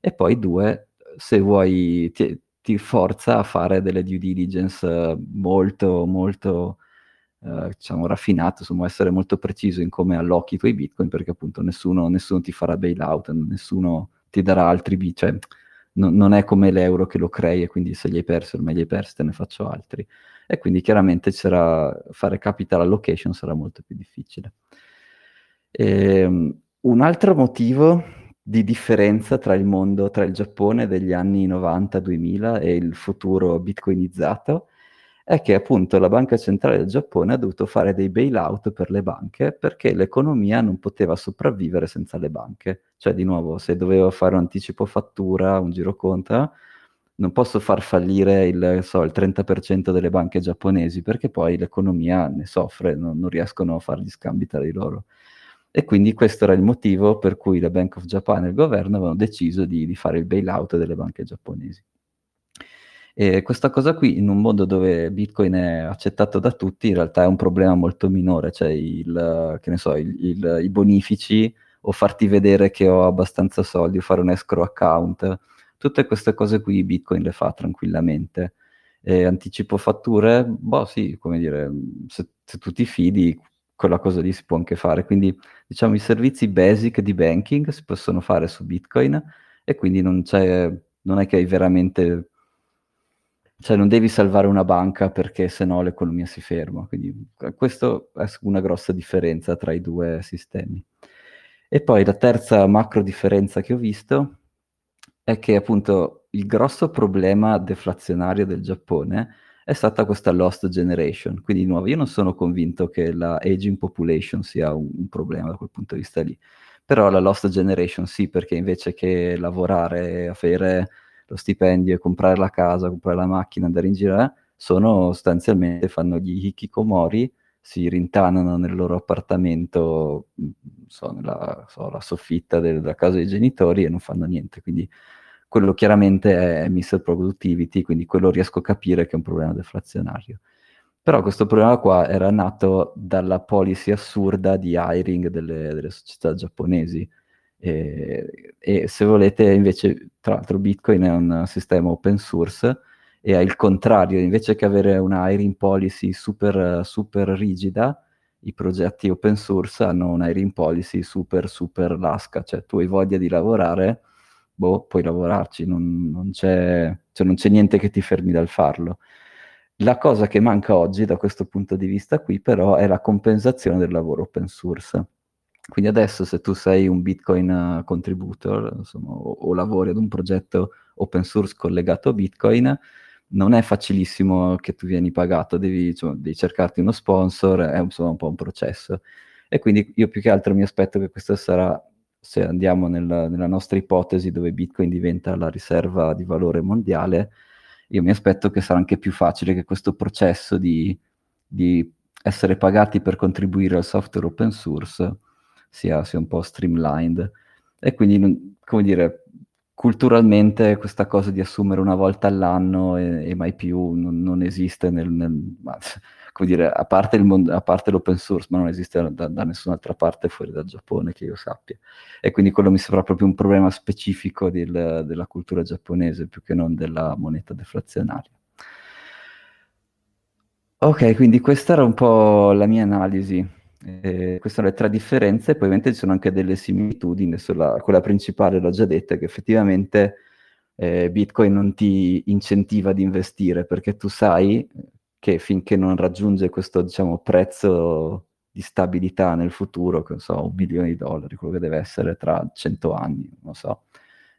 A: e poi due, se vuoi, ti, ti forza a fare delle due diligence eh, molto, molto, eh, diciamo, raffinate, insomma, essere molto preciso in come allocchi i tuoi bitcoin, perché appunto nessuno, nessuno ti farà bailout, nessuno ti darà altri bitcoin, cioè no, non è come l'euro che lo crei e quindi se li hai persi ormai li hai persi, te ne faccio altri e quindi chiaramente sarà, fare capital allocation sarà molto più difficile. E, um, un altro motivo di differenza tra il mondo, tra il Giappone degli anni 90-2000 e il futuro bitcoinizzato è che appunto la Banca Centrale del Giappone ha dovuto fare dei bailout per le banche perché l'economia non poteva sopravvivere senza le banche. Cioè, di nuovo, se dovevo fare un anticipo fattura, un giro conta, non posso far fallire il, so, il 30% delle banche giapponesi perché poi l'economia ne soffre, non, non, riescono a fare gli scambi tra di loro. E quindi questo era il motivo per cui la Bank of Japan e il governo avevano deciso di, di fare il bailout delle banche giapponesi. E questa cosa qui, in un mondo dove Bitcoin è accettato da tutti, in realtà è un problema molto minore, cioè il, so, il, il, i bonifici o farti vedere che ho abbastanza soldi o fare un escrow account Tutte queste cose qui Bitcoin le fa tranquillamente. E anticipo fatture, boh sì, come dire, se, se tu ti fidi, quella cosa lì si può anche fare. Quindi diciamo i servizi basic di banking si possono fare su Bitcoin e quindi non non è che hai veramente, cioè non devi salvare una banca perché sennò l'economia si ferma. Quindi questa è una grossa differenza tra i due sistemi. E poi la terza macro differenza che ho visto è che appunto il grosso problema deflazionario del Giappone è stata questa lost generation. Quindi di nuovo io non sono convinto che la aging population sia un, un problema da quel punto di vista lì. Però la lost generation sì, perché invece che lavorare, avere lo stipendio, comprare la casa, comprare la macchina, andare in giro, eh, sono sostanzialmente, fanno gli hikikomori, si rintanano nel loro appartamento, so, nella so, soffitta del, della casa dei genitori e non fanno niente. Quindi quello chiaramente è missile productivity, quindi quello riesco a capire che è un problema deflazionario. Però questo problema qua era nato dalla policy assurda di hiring delle, delle società giapponesi. E, e, se volete, invece, tra l'altro, Bitcoin è un sistema open source e al contrario, invece che avere una hiring policy super, super rigida, i progetti open source hanno una hiring policy super, super lasca, cioè tu hai voglia di lavorare boh, puoi lavorarci, non, non, c'è, cioè non c'è niente che ti fermi dal farlo. La cosa che manca oggi da questo punto di vista qui però è la compensazione del lavoro open source. Quindi adesso se tu sei un Bitcoin uh, contributor insomma, o, o, lavori ad un progetto open source collegato a Bitcoin, non è facilissimo che tu vieni pagato, devi, insomma, devi cercarti uno sponsor, è insomma, un po' un processo. E quindi io più che altro mi aspetto che questo sarà se andiamo nel, nella nostra ipotesi dove Bitcoin diventa la riserva di valore mondiale, io mi aspetto che sarà anche più facile che questo processo di, di essere pagati per contribuire al software open source sia, sia un po' streamlined. E quindi, come dire, culturalmente questa cosa di assumere una volta all'anno e, e mai più non, non esiste nel, nel come dire, a parte, mondo, a parte, l'open source, ma non esiste da, da, nessun'altra parte fuori dal Giappone che io sappia. E quindi quello mi sembra proprio un problema specifico del, della cultura giapponese più che non della moneta deflazionaria. Ok, quindi questa era un po' la mia analisi. Eh, queste sono le tre differenze, poi ovviamente ci sono anche delle similitudini, sulla, quella principale l'ho già detta, che effettivamente eh, Bitcoin non ti incentiva ad investire perché tu sai che finché non raggiunge questo diciamo, prezzo di stabilità nel futuro, che so, un milione di dollari, quello che deve essere tra cento anni, non so.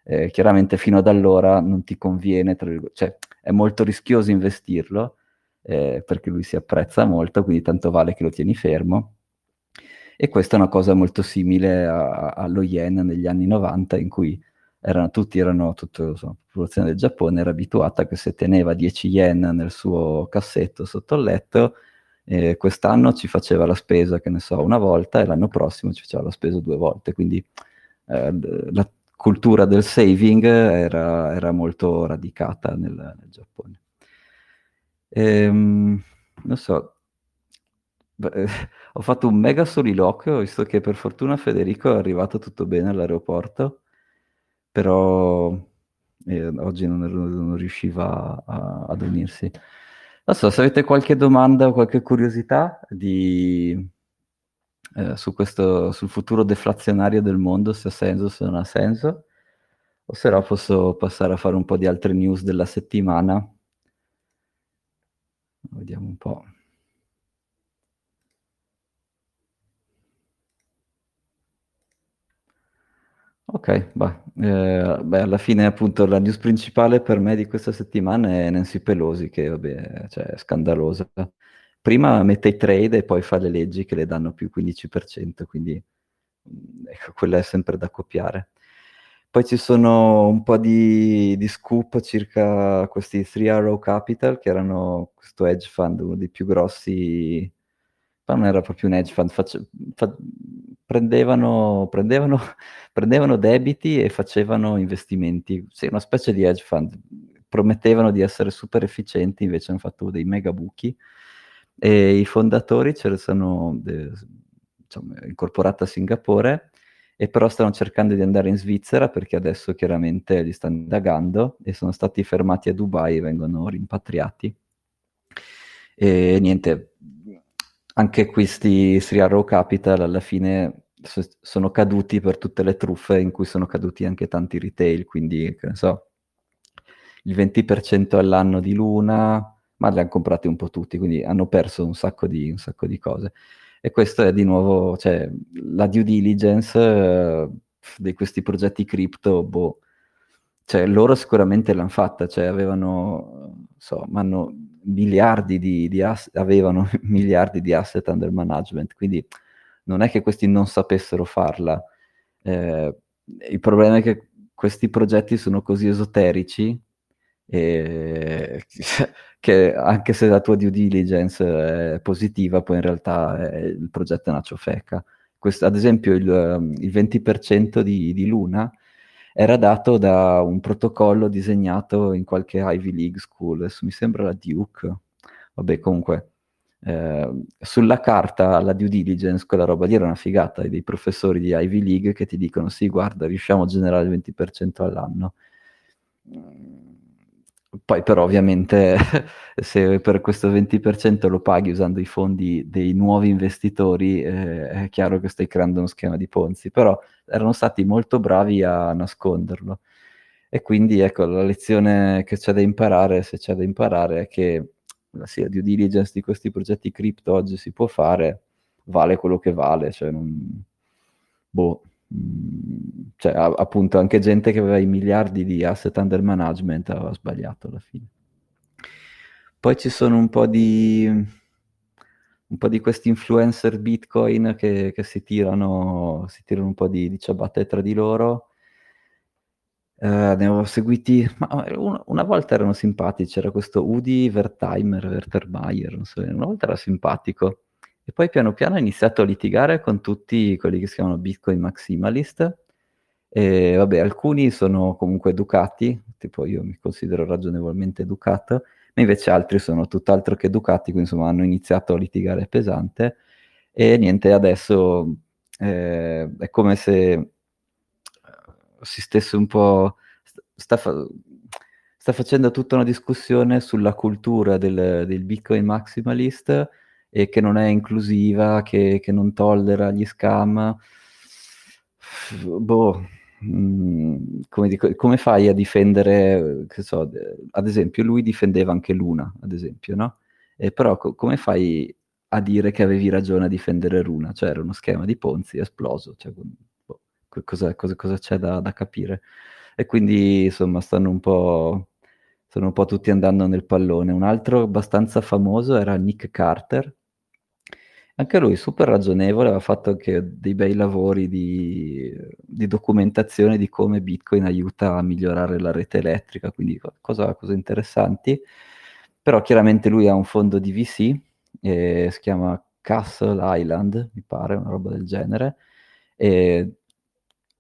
A: Eh, chiaramente fino ad allora non ti conviene, cioè è molto rischioso investirlo eh, perché lui si apprezza molto, quindi tanto vale che lo tieni fermo. E questa è una cosa molto simile a, allo yen negli anni 90 in cui erano, tutti erano, tutta la popolazione del Giappone era abituata che se teneva 10 yen nel suo cassetto sotto il letto, eh, quest'anno ci faceva la spesa, che ne so, una volta e l'anno prossimo ci faceva la spesa due volte. Quindi eh, la cultura del saving era, era molto radicata nel, nel Giappone. Ehm, non so, Beh, ho fatto un mega soliloquio, visto che per fortuna Federico è arrivato tutto bene all'aeroporto però eh, oggi non, non riusciva a, ad unirsi. Non so, se avete qualche domanda o qualche curiosità di, eh, su questo, sul futuro deflazionario del mondo, se ha senso, se non ha senso, o se no posso passare a fare un po' di altre news della settimana. Vediamo un po'. Ok, bah, eh, beh, alla fine appunto la news principale per me di questa settimana è Nancy Pelosi, che vabbè, cioè, è scandalosa. Prima mette i trade e poi fa le leggi che le danno più 15%, quindi mm, ecco, quella è sempre da copiare. Poi ci sono un po' di, di scoop circa questi 3 Arrow Capital, che erano questo hedge fund, uno dei più grossi ma non era proprio un hedge fund, face- fa- prendevano, prendevano, prendevano debiti e facevano investimenti, sì, una specie di hedge fund, promettevano di essere super efficienti, invece hanno fatto dei mega buchi. E i fondatori ce ne sono diciamo, incorporati a Singapore e però stanno cercando di andare in Svizzera perché adesso chiaramente li stanno indagando e sono stati fermati a Dubai e vengono rimpatriati. E niente, anche questi Three Arrow Capital alla fine so- sono caduti per tutte le truffe in cui sono caduti anche tanti retail, quindi che ne so, il 20% all'anno di Luna, ma li hanno comprati un po' tutti, quindi hanno perso un sacco di, un sacco di cose. E questo è di nuovo, cioè, la due diligence eh, di questi progetti cripto, boh, cioè, loro sicuramente l'hanno fatta, cioè, avevano, so, hanno miliardi di, di asset, avevano miliardi di asset under management, quindi non è che questi non sapessero farla. Eh, il problema è che questi progetti sono così esoterici e, che anche se la tua due diligence è positiva, poi in realtà è, il progetto è una ciofeca. Questo, ad esempio il, il 20% di, di Luna era dato da un protocollo disegnato in qualche Ivy League school, adesso mi sembra la Duke, vabbè comunque, eh, sulla carta la due diligence, quella roba lì era una figata, dei professori di Ivy League che ti dicono sì guarda riusciamo a generare il 20% all'anno. Poi però ovviamente se per questo 20% lo paghi usando i fondi dei nuovi investitori, eh, è chiaro che stai creando uno schema di Ponzi, però erano stati molto bravi a nasconderlo. E quindi ecco, la lezione che c'è da imparare, se c'è da imparare, è che sì, la due diligence di questi progetti cripto oggi si può fare, vale quello che vale, cioè non... Boh, cioè, appunto, anche gente che aveva i miliardi di asset under management aveva sbagliato alla fine. Poi ci sono un po' di, un po' di questi influencer Bitcoin che, che si, tirano, si tirano un po' di, di ciabatte tra di loro. Uh, ne ho seguiti, ma una, una, volta erano simpatici, c'era questo Udi Wertheimer, Werthermeier, non so, una volta era simpatico, e poi piano piano ha iniziato a litigare con tutti quelli che si chiamano Bitcoin Maximalist, e vabbè, alcuni sono comunque educati, tipo io mi considero ragionevolmente educato, ma invece altri sono tutt'altro che educati, quindi insomma hanno iniziato a litigare pesante, e niente, adesso eh, è come se si stesse un po'... sta, fa- sta facendo tutta una discussione sulla cultura del, del Bitcoin maximalist e che non è inclusiva, che, che non tollera gli scam. Boh, mm, come, dico, come, fai a difendere, che so, ad esempio, lui difendeva anche Luna, ad esempio, no? E però co- come fai a dire che avevi ragione a difendere Luna? Cioè era uno schema di Ponzi esploso, cioè, cosa, cosa, cosa c'è da, da, capire. E quindi insomma stanno un po', stanno un po' tutti andando nel pallone. Un altro abbastanza famoso era Nick Carter, anche lui super ragionevole, aveva fatto anche dei bei lavori di, di, documentazione di come Bitcoin aiuta a migliorare la rete elettrica, quindi cose, cose interessanti. Però chiaramente lui ha un fondo di VC, eh, si chiama Castle Island, mi pare, una roba del genere, e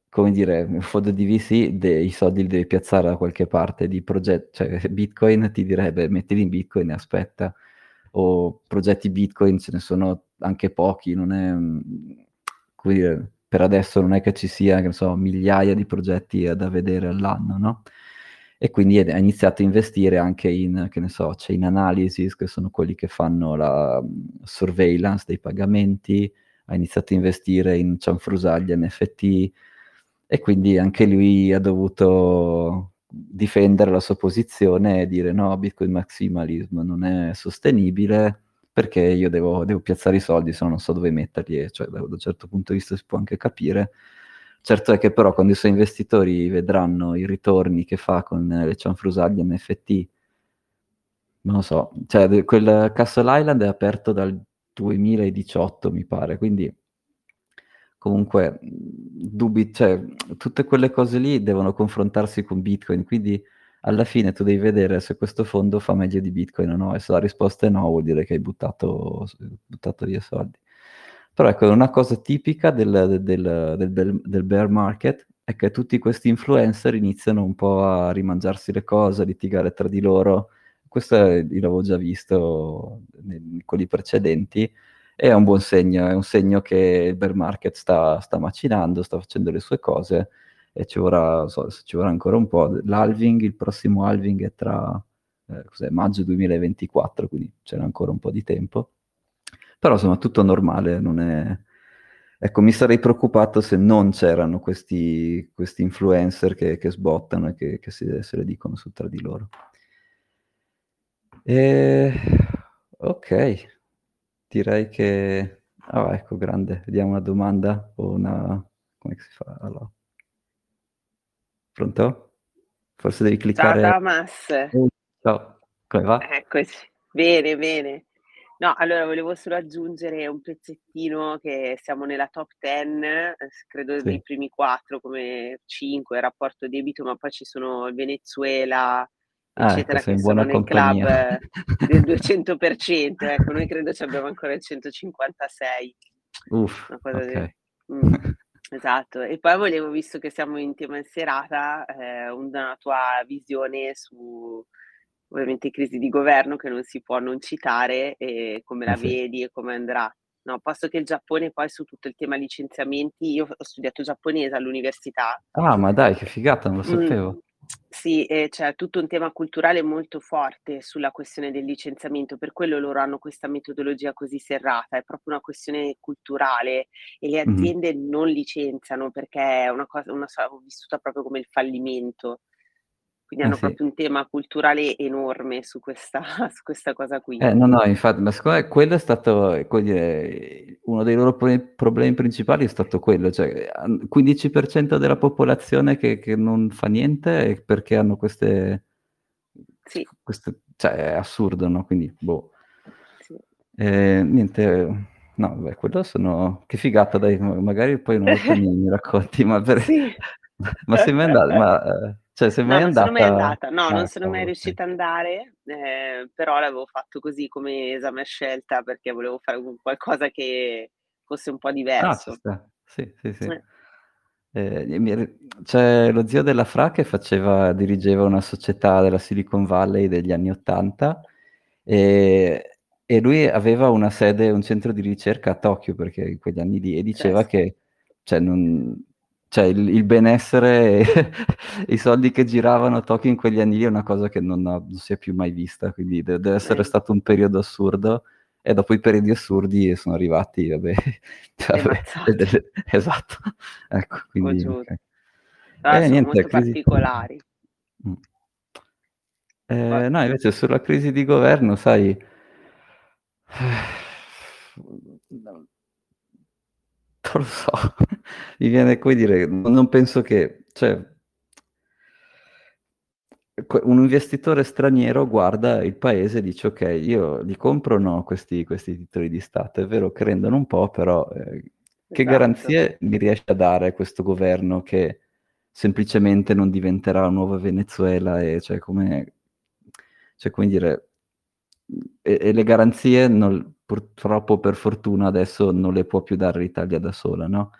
A: come dire, un fondo di VC, dei soldi li devi piazzare da qualche parte di progetto, cioè Bitcoin ti direbbe mettili in Bitcoin e aspetta, o progetti Bitcoin ce ne sono anche pochi, non è, come dire, per adesso non è che ci sia, che so, migliaia di progetti da vedere all'anno, no? E quindi ha iniziato a investire anche in, che ne so, chain analysis, che sono quelli che fanno la surveillance dei pagamenti, ha iniziato a investire in cianfrusaglie NFT, e quindi anche lui ha dovuto difendere la sua posizione e dire no, Bitcoin maximalism non è sostenibile perché io devo, devo piazzare i soldi, se no non so dove metterli, e cioè da un certo punto di vista si può anche capire, Certo è che però quando i suoi investitori vedranno i ritorni che fa con le cianfrusaglie NFT, non lo so, cioè quel Castle Island è aperto dal 2018 mi pare, quindi comunque dubbi, cioè, tutte quelle cose lì devono confrontarsi con Bitcoin, quindi alla fine tu devi vedere se questo fondo fa meglio di Bitcoin o no, e se la risposta è no vuol dire che hai buttato, buttato via soldi. Però ecco, una cosa tipica del, del, del, del, bear market è che tutti questi influencer iniziano un po' a rimangiarsi le cose, a litigare tra di loro. Questo l'avevo già visto in quelli precedenti, è un buon segno, è un segno che il bear market sta, sta macinando, sta facendo le sue cose e ci vorrà, so, ci vorrà ancora un po'. L'halving, il prossimo halving è tra eh, maggio 2024, quindi c'era ancora un po' di tempo. Però insomma tutto normale, non è... Ecco, mi sarei preoccupato se non c'erano questi, questi influencer che, che, sbottano e che, che si, se le dicono su tra di loro. E... Ok, direi che... Ah, ecco, grande. Vediamo una domanda o una... Come si fa? Allora. Pronto? Forse devi cliccare...
B: Ciao Damas.
A: Ciao, come va?
B: Eccoci. Bene, bene. No, allora volevo solo aggiungere un pezzettino che siamo nella top 10, eh, credo sì. dei primi quattro come 5 rapporto debito, ma poi ci sono il Venezuela, ah, eccetera, ecco, che sono nel compagnia. club del 200%, ecco, noi credo ci abbiamo ancora il 156.
A: Uff, okay.
B: di... mm, esatto, e poi volevo, visto che siamo in tema in serata, eh, una tua visione su ovviamente crisi di governo che non si può non citare e come la eh sì. vedi e come andrà. No, posto che il Giappone poi su tutto il tema licenziamenti, io ho studiato giapponese all'università.
A: Ah, ma dai, che figata, non lo mm, sapevo. Mm,
B: sì, e c'è tutto un tema culturale molto forte sulla questione del licenziamento, per quello loro hanno questa metodologia così serrata, è proprio una questione culturale e le aziende non licenziano perché è una cosa, una, ho vissuta proprio come il fallimento. Quindi hanno eh sì. proprio un tema culturale enorme su questa, su questa cosa qui.
A: Eh, no, no, infatti, ma secondo me quello è stato, dire, uno dei loro problemi principali è stato quello, cioè 15% della popolazione che, che non fa niente perché hanno queste...
B: Sì.
A: queste cioè è assurdo, no? Quindi, boh. Sì. Eh, niente, no, beh, quello sono... Che figata, dai, magari poi una volta mi, mi racconti, ma per... Sì. ma sei mai andato... Ma, eh, cioè, sei mai
B: no,
A: andata?
B: Non sono mai andata, no, ah, non sono mai riuscita ad andare, eh, però l'avevo fatto così come esame scelta perché volevo fare qualcosa che fosse un po'
A: Ah,
B: diverso.
A: sta. Sì, sì, sì. Eh. Eh, c'è lo zio della Fra che faceva, dirigeva una società della Silicon Valley degli anni Ottanta e, e lui aveva una sede, un centro di ricerca a Tokyo perché in quegli anni lì e diceva
B: Certo.
A: che cioè, non, cioè il, il benessere e i soldi che giravano a Tokyo in quegli anni lì è una cosa che non, ha, non si è più mai vista, quindi deve, deve essere stato un periodo assurdo e dopo i periodi assurdi sono arrivati, vabbè, vabbè delle, esatto, ecco, quindi... Okay.
B: Ah, eh, niente, molto crisi... particolari. Mm.
A: Eh, no, invece sulla crisi di governo, sai, non lo so, mi viene come dire, non penso che, cioè, un investitore straniero guarda il paese e dice ok, io li compro o no questi, questi titoli di Stato, è vero che rendono un po', però eh, che
B: Esatto.
A: garanzie mi riesce a dare questo governo che semplicemente non diventerà la nuova Venezuela e cioè come, cioè, come dire, e, e le garanzie non, purtroppo per fortuna adesso non le può più dare l'Italia da sola, no?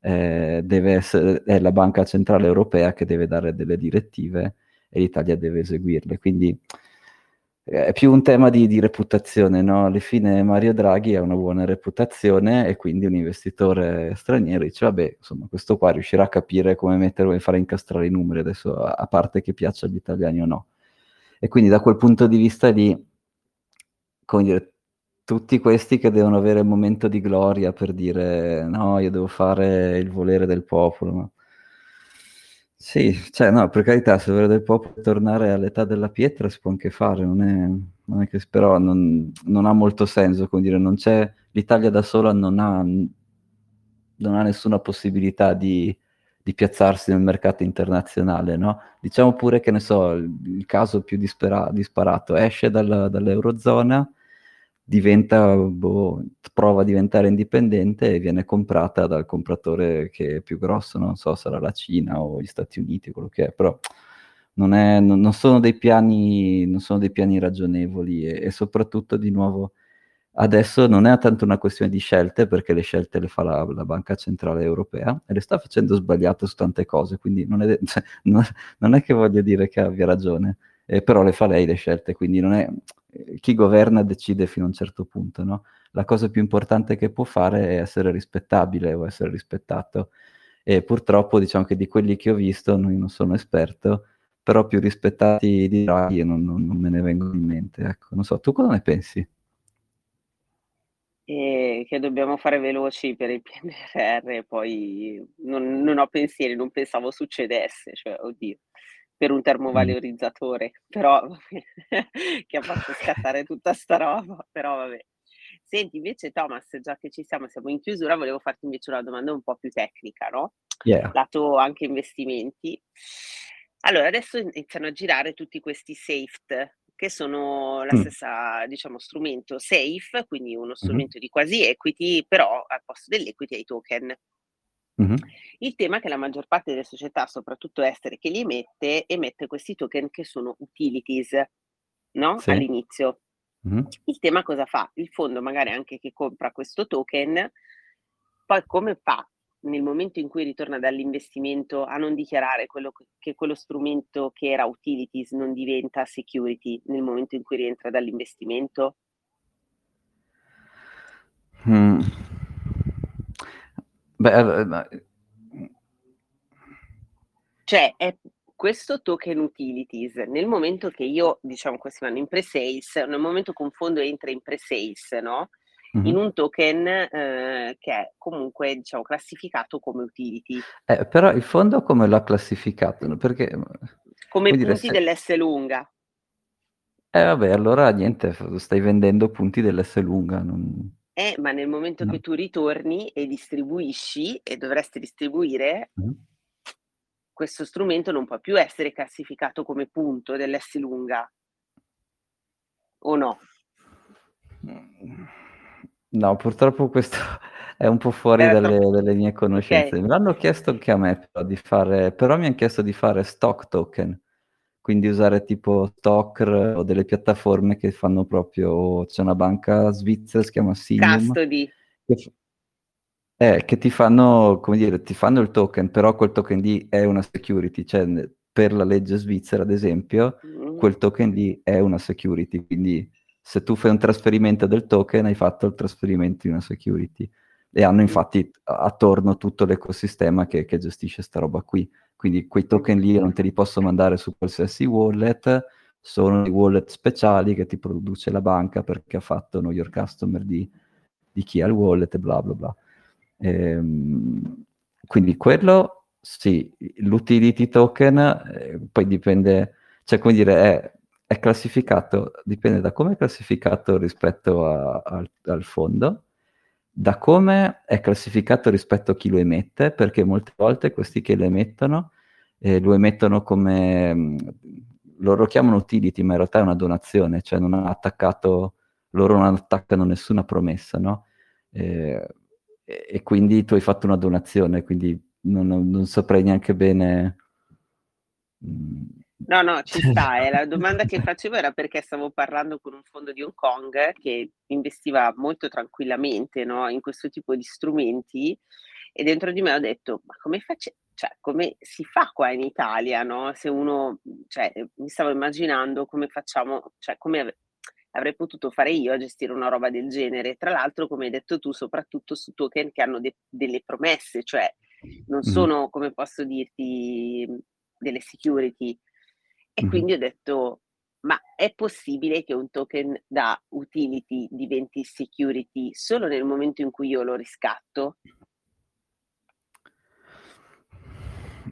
A: Eh, essere, è la Banca Centrale Europea che deve dare delle direttive e l'Italia deve eseguirle. Quindi eh, è più un tema di, di, reputazione, no? Alla fine Mario Draghi ha una buona reputazione e quindi un investitore straniero dice, vabbè, insomma, questo qua riuscirà a capire come mettere e fare incastrare i numeri, adesso a, a parte che piaccia agli italiani o no. E quindi da quel punto di vista lì, come dire, tutti questi che devono avere il momento di gloria per dire no, io devo fare il volere del popolo. Ma... Sì, cioè no, per carità, se il volere del popolo tornare all'età della pietra si può anche fare, non è, non è che però non, non, ha molto senso, come dire, non c'è, l'Italia da sola non ha, non ha nessuna possibilità di, di piazzarsi nel mercato internazionale, no? Diciamo pure che ne so, il, il caso più dispera- disparato esce dalla, dall'Eurozona, diventa, boh, prova a diventare indipendente e viene comprata dal compratore che è più grosso, non so, sarà la Cina o gli Stati Uniti, quello che è, però non, è, non, non sono, dei piani, non sono dei piani ragionevoli e, e soprattutto di nuovo Adesso non è tanto una questione di scelte, perché le scelte le fa la, la Banca Centrale Europea e le sta facendo sbagliate su tante cose, quindi non è, cioè, non, è che voglio dire che abbia ragione, eh, però le fa lei le scelte, quindi non è, chi governa decide fino a un certo punto, no? La cosa più importante che può fare è essere rispettabile o essere rispettato. E purtroppo diciamo che di quelli che ho visto, noi non sono esperto, però più rispettati di Draghi non, non, non me ne vengono in mente. Ecco, non so, tu cosa ne pensi?
B: E che dobbiamo fare veloci per il PNRR, poi non, non ho pensieri, non pensavo succedesse, cioè, oddio, per un termovalorizzatore, però che ha fatto scattare tutta sta roba, però vabbè. Senti, invece Thomas, già che ci siamo, siamo in chiusura, volevo farti invece una domanda un po' più tecnica, no?
A: Yeah.
B: Lato anche investimenti. Allora, adesso iniziano a girare tutti questi SAFE, che sono la mm. stessa, diciamo, strumento safe, quindi uno strumento mm-hmm. di quasi equity, però al posto dell'equity hai token. Mm-hmm. Il tema è che la maggior parte delle società, soprattutto estere, che li emette, emette questi token che sono utilities, no? Sì. All'inizio. Mm-hmm. Il tema cosa fa? Il fondo magari anche che compra questo token, poi come fa nel momento in cui ritorna dall'investimento a non dichiarare quello che quello strumento che era utilities non diventa security nel momento in cui rientra dall'investimento?
A: Mm. Beh,
B: cioè, è questo token utilities, nel momento che io, diciamo, questi vanno in pre-sales, nel momento che un fondo entra in pre-sales, no? mm-hmm. in un token eh, che è comunque diciamo, classificato come utility.
A: Eh, però il fondo come l'ha classificato? Perché,
B: come punti dire, se... dell'S lunga.
A: Eh vabbè, allora niente, stai vendendo punti dell'S lunga. Non...
B: Eh, ma nel momento no. che tu ritorni e distribuisci, e dovresti distribuire, mm-hmm. questo strumento non può più essere classificato come punto dell'S lunga. O no?
A: Mm. No, purtroppo questo è un po' fuori Eh, dalle, dalle mie conoscenze. Me l'hanno chiesto anche a me però di fare, però mi hanno chiesto di fare stock token, quindi usare tipo Stock o delle piattaforme che fanno proprio, c'è una banca svizzera, si chiama Sinium,
B: Custody.
A: che, eh, che ti fanno, come dire, ti fanno il token, però quel token lì è una security, cioè per la legge svizzera, ad esempio, mm. quel token lì è una security, quindi se tu fai un trasferimento del token hai fatto il trasferimento di una security e hanno infatti attorno tutto l'ecosistema che, che gestisce sta roba qui. Quindi quei token lì non te li posso mandare su qualsiasi wallet, sono i wallet speciali che ti produce la banca perché ha fatto know your customer di, di chi ha il wallet e bla bla bla. Ehm, quindi quello sì, l'utility token eh, poi dipende, cioè come dire, è è classificato, dipende da come è classificato rispetto a, a, al fondo, da come è classificato rispetto a chi lo emette, perché molte volte questi che lo emettono eh, lo emettono come, mm, loro chiamano utility, ma in realtà è una donazione, cioè non hanno attaccato, loro non attaccano nessuna promessa, no? Eh, e quindi tu hai fatto una donazione, quindi non, non saprei neanche bene...
B: Mh, mm, No, no, ci sta. Eh. La domanda che facevo era perché stavo parlando con un fondo di Hong Kong che investiva molto tranquillamente no, in questo tipo di strumenti e dentro di me ho detto, ma come, face- cioè, come si fa qua in Italia? No? Se uno, cioè, mi stavo immaginando come facciamo, cioè, come av- avrei potuto fare io a gestire una roba del genere. Tra l'altro, come hai detto tu, soprattutto su token che hanno de- delle promesse, cioè non sono, come posso dirti, delle security e mm-hmm. quindi ho detto, ma è possibile che un token da utility diventi security solo nel momento in cui io lo riscatto?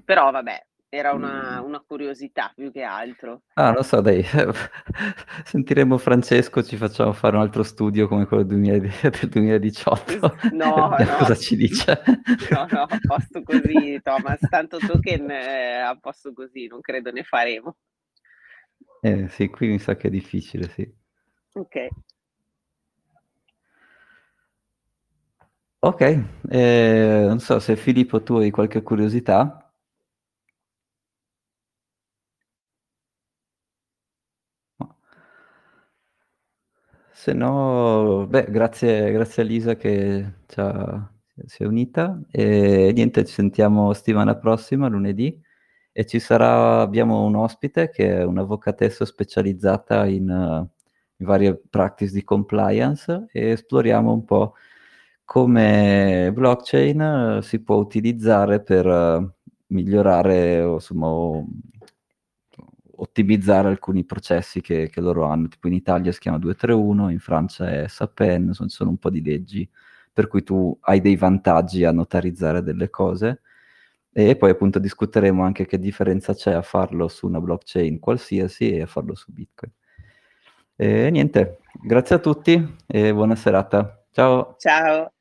B: Però vabbè, Era una una curiosità più che altro.
A: Ah, non so dai, sentiremo Francesco, ci facciamo fare un altro studio come quello 2000 del 2018
B: No, no.
A: cosa ci dice.
B: No, no, a posto così Thomas, tanto token a posto così, non credo ne faremo.
A: Eh sì, qui mi sa che è difficile, sì.
B: Okay.
A: Okay, ehm, non so se Filippo tu hai qualche curiosità? Se no, beh, grazie grazie a Lisa che c'ha si è unita e niente, ci sentiamo settimana prossima, lunedì, e ci sarà abbiamo un ospite che è un'avvocatessa specializzata in in varie practice di compliance e esploriamo un po' come blockchain si può utilizzare per migliorare o insomma ottimizzare alcuni processi che che loro hanno. Tipo in Italia si chiama 231, in Francia è SAPEN, ci sono un po' di leggi per cui tu hai dei vantaggi a notarizzare delle cose. E poi appunto discuteremo anche che differenza c'è a farlo su una blockchain qualsiasi e a farlo su Bitcoin. E niente, grazie a tutti e buona serata. Ciao.
B: Ciao.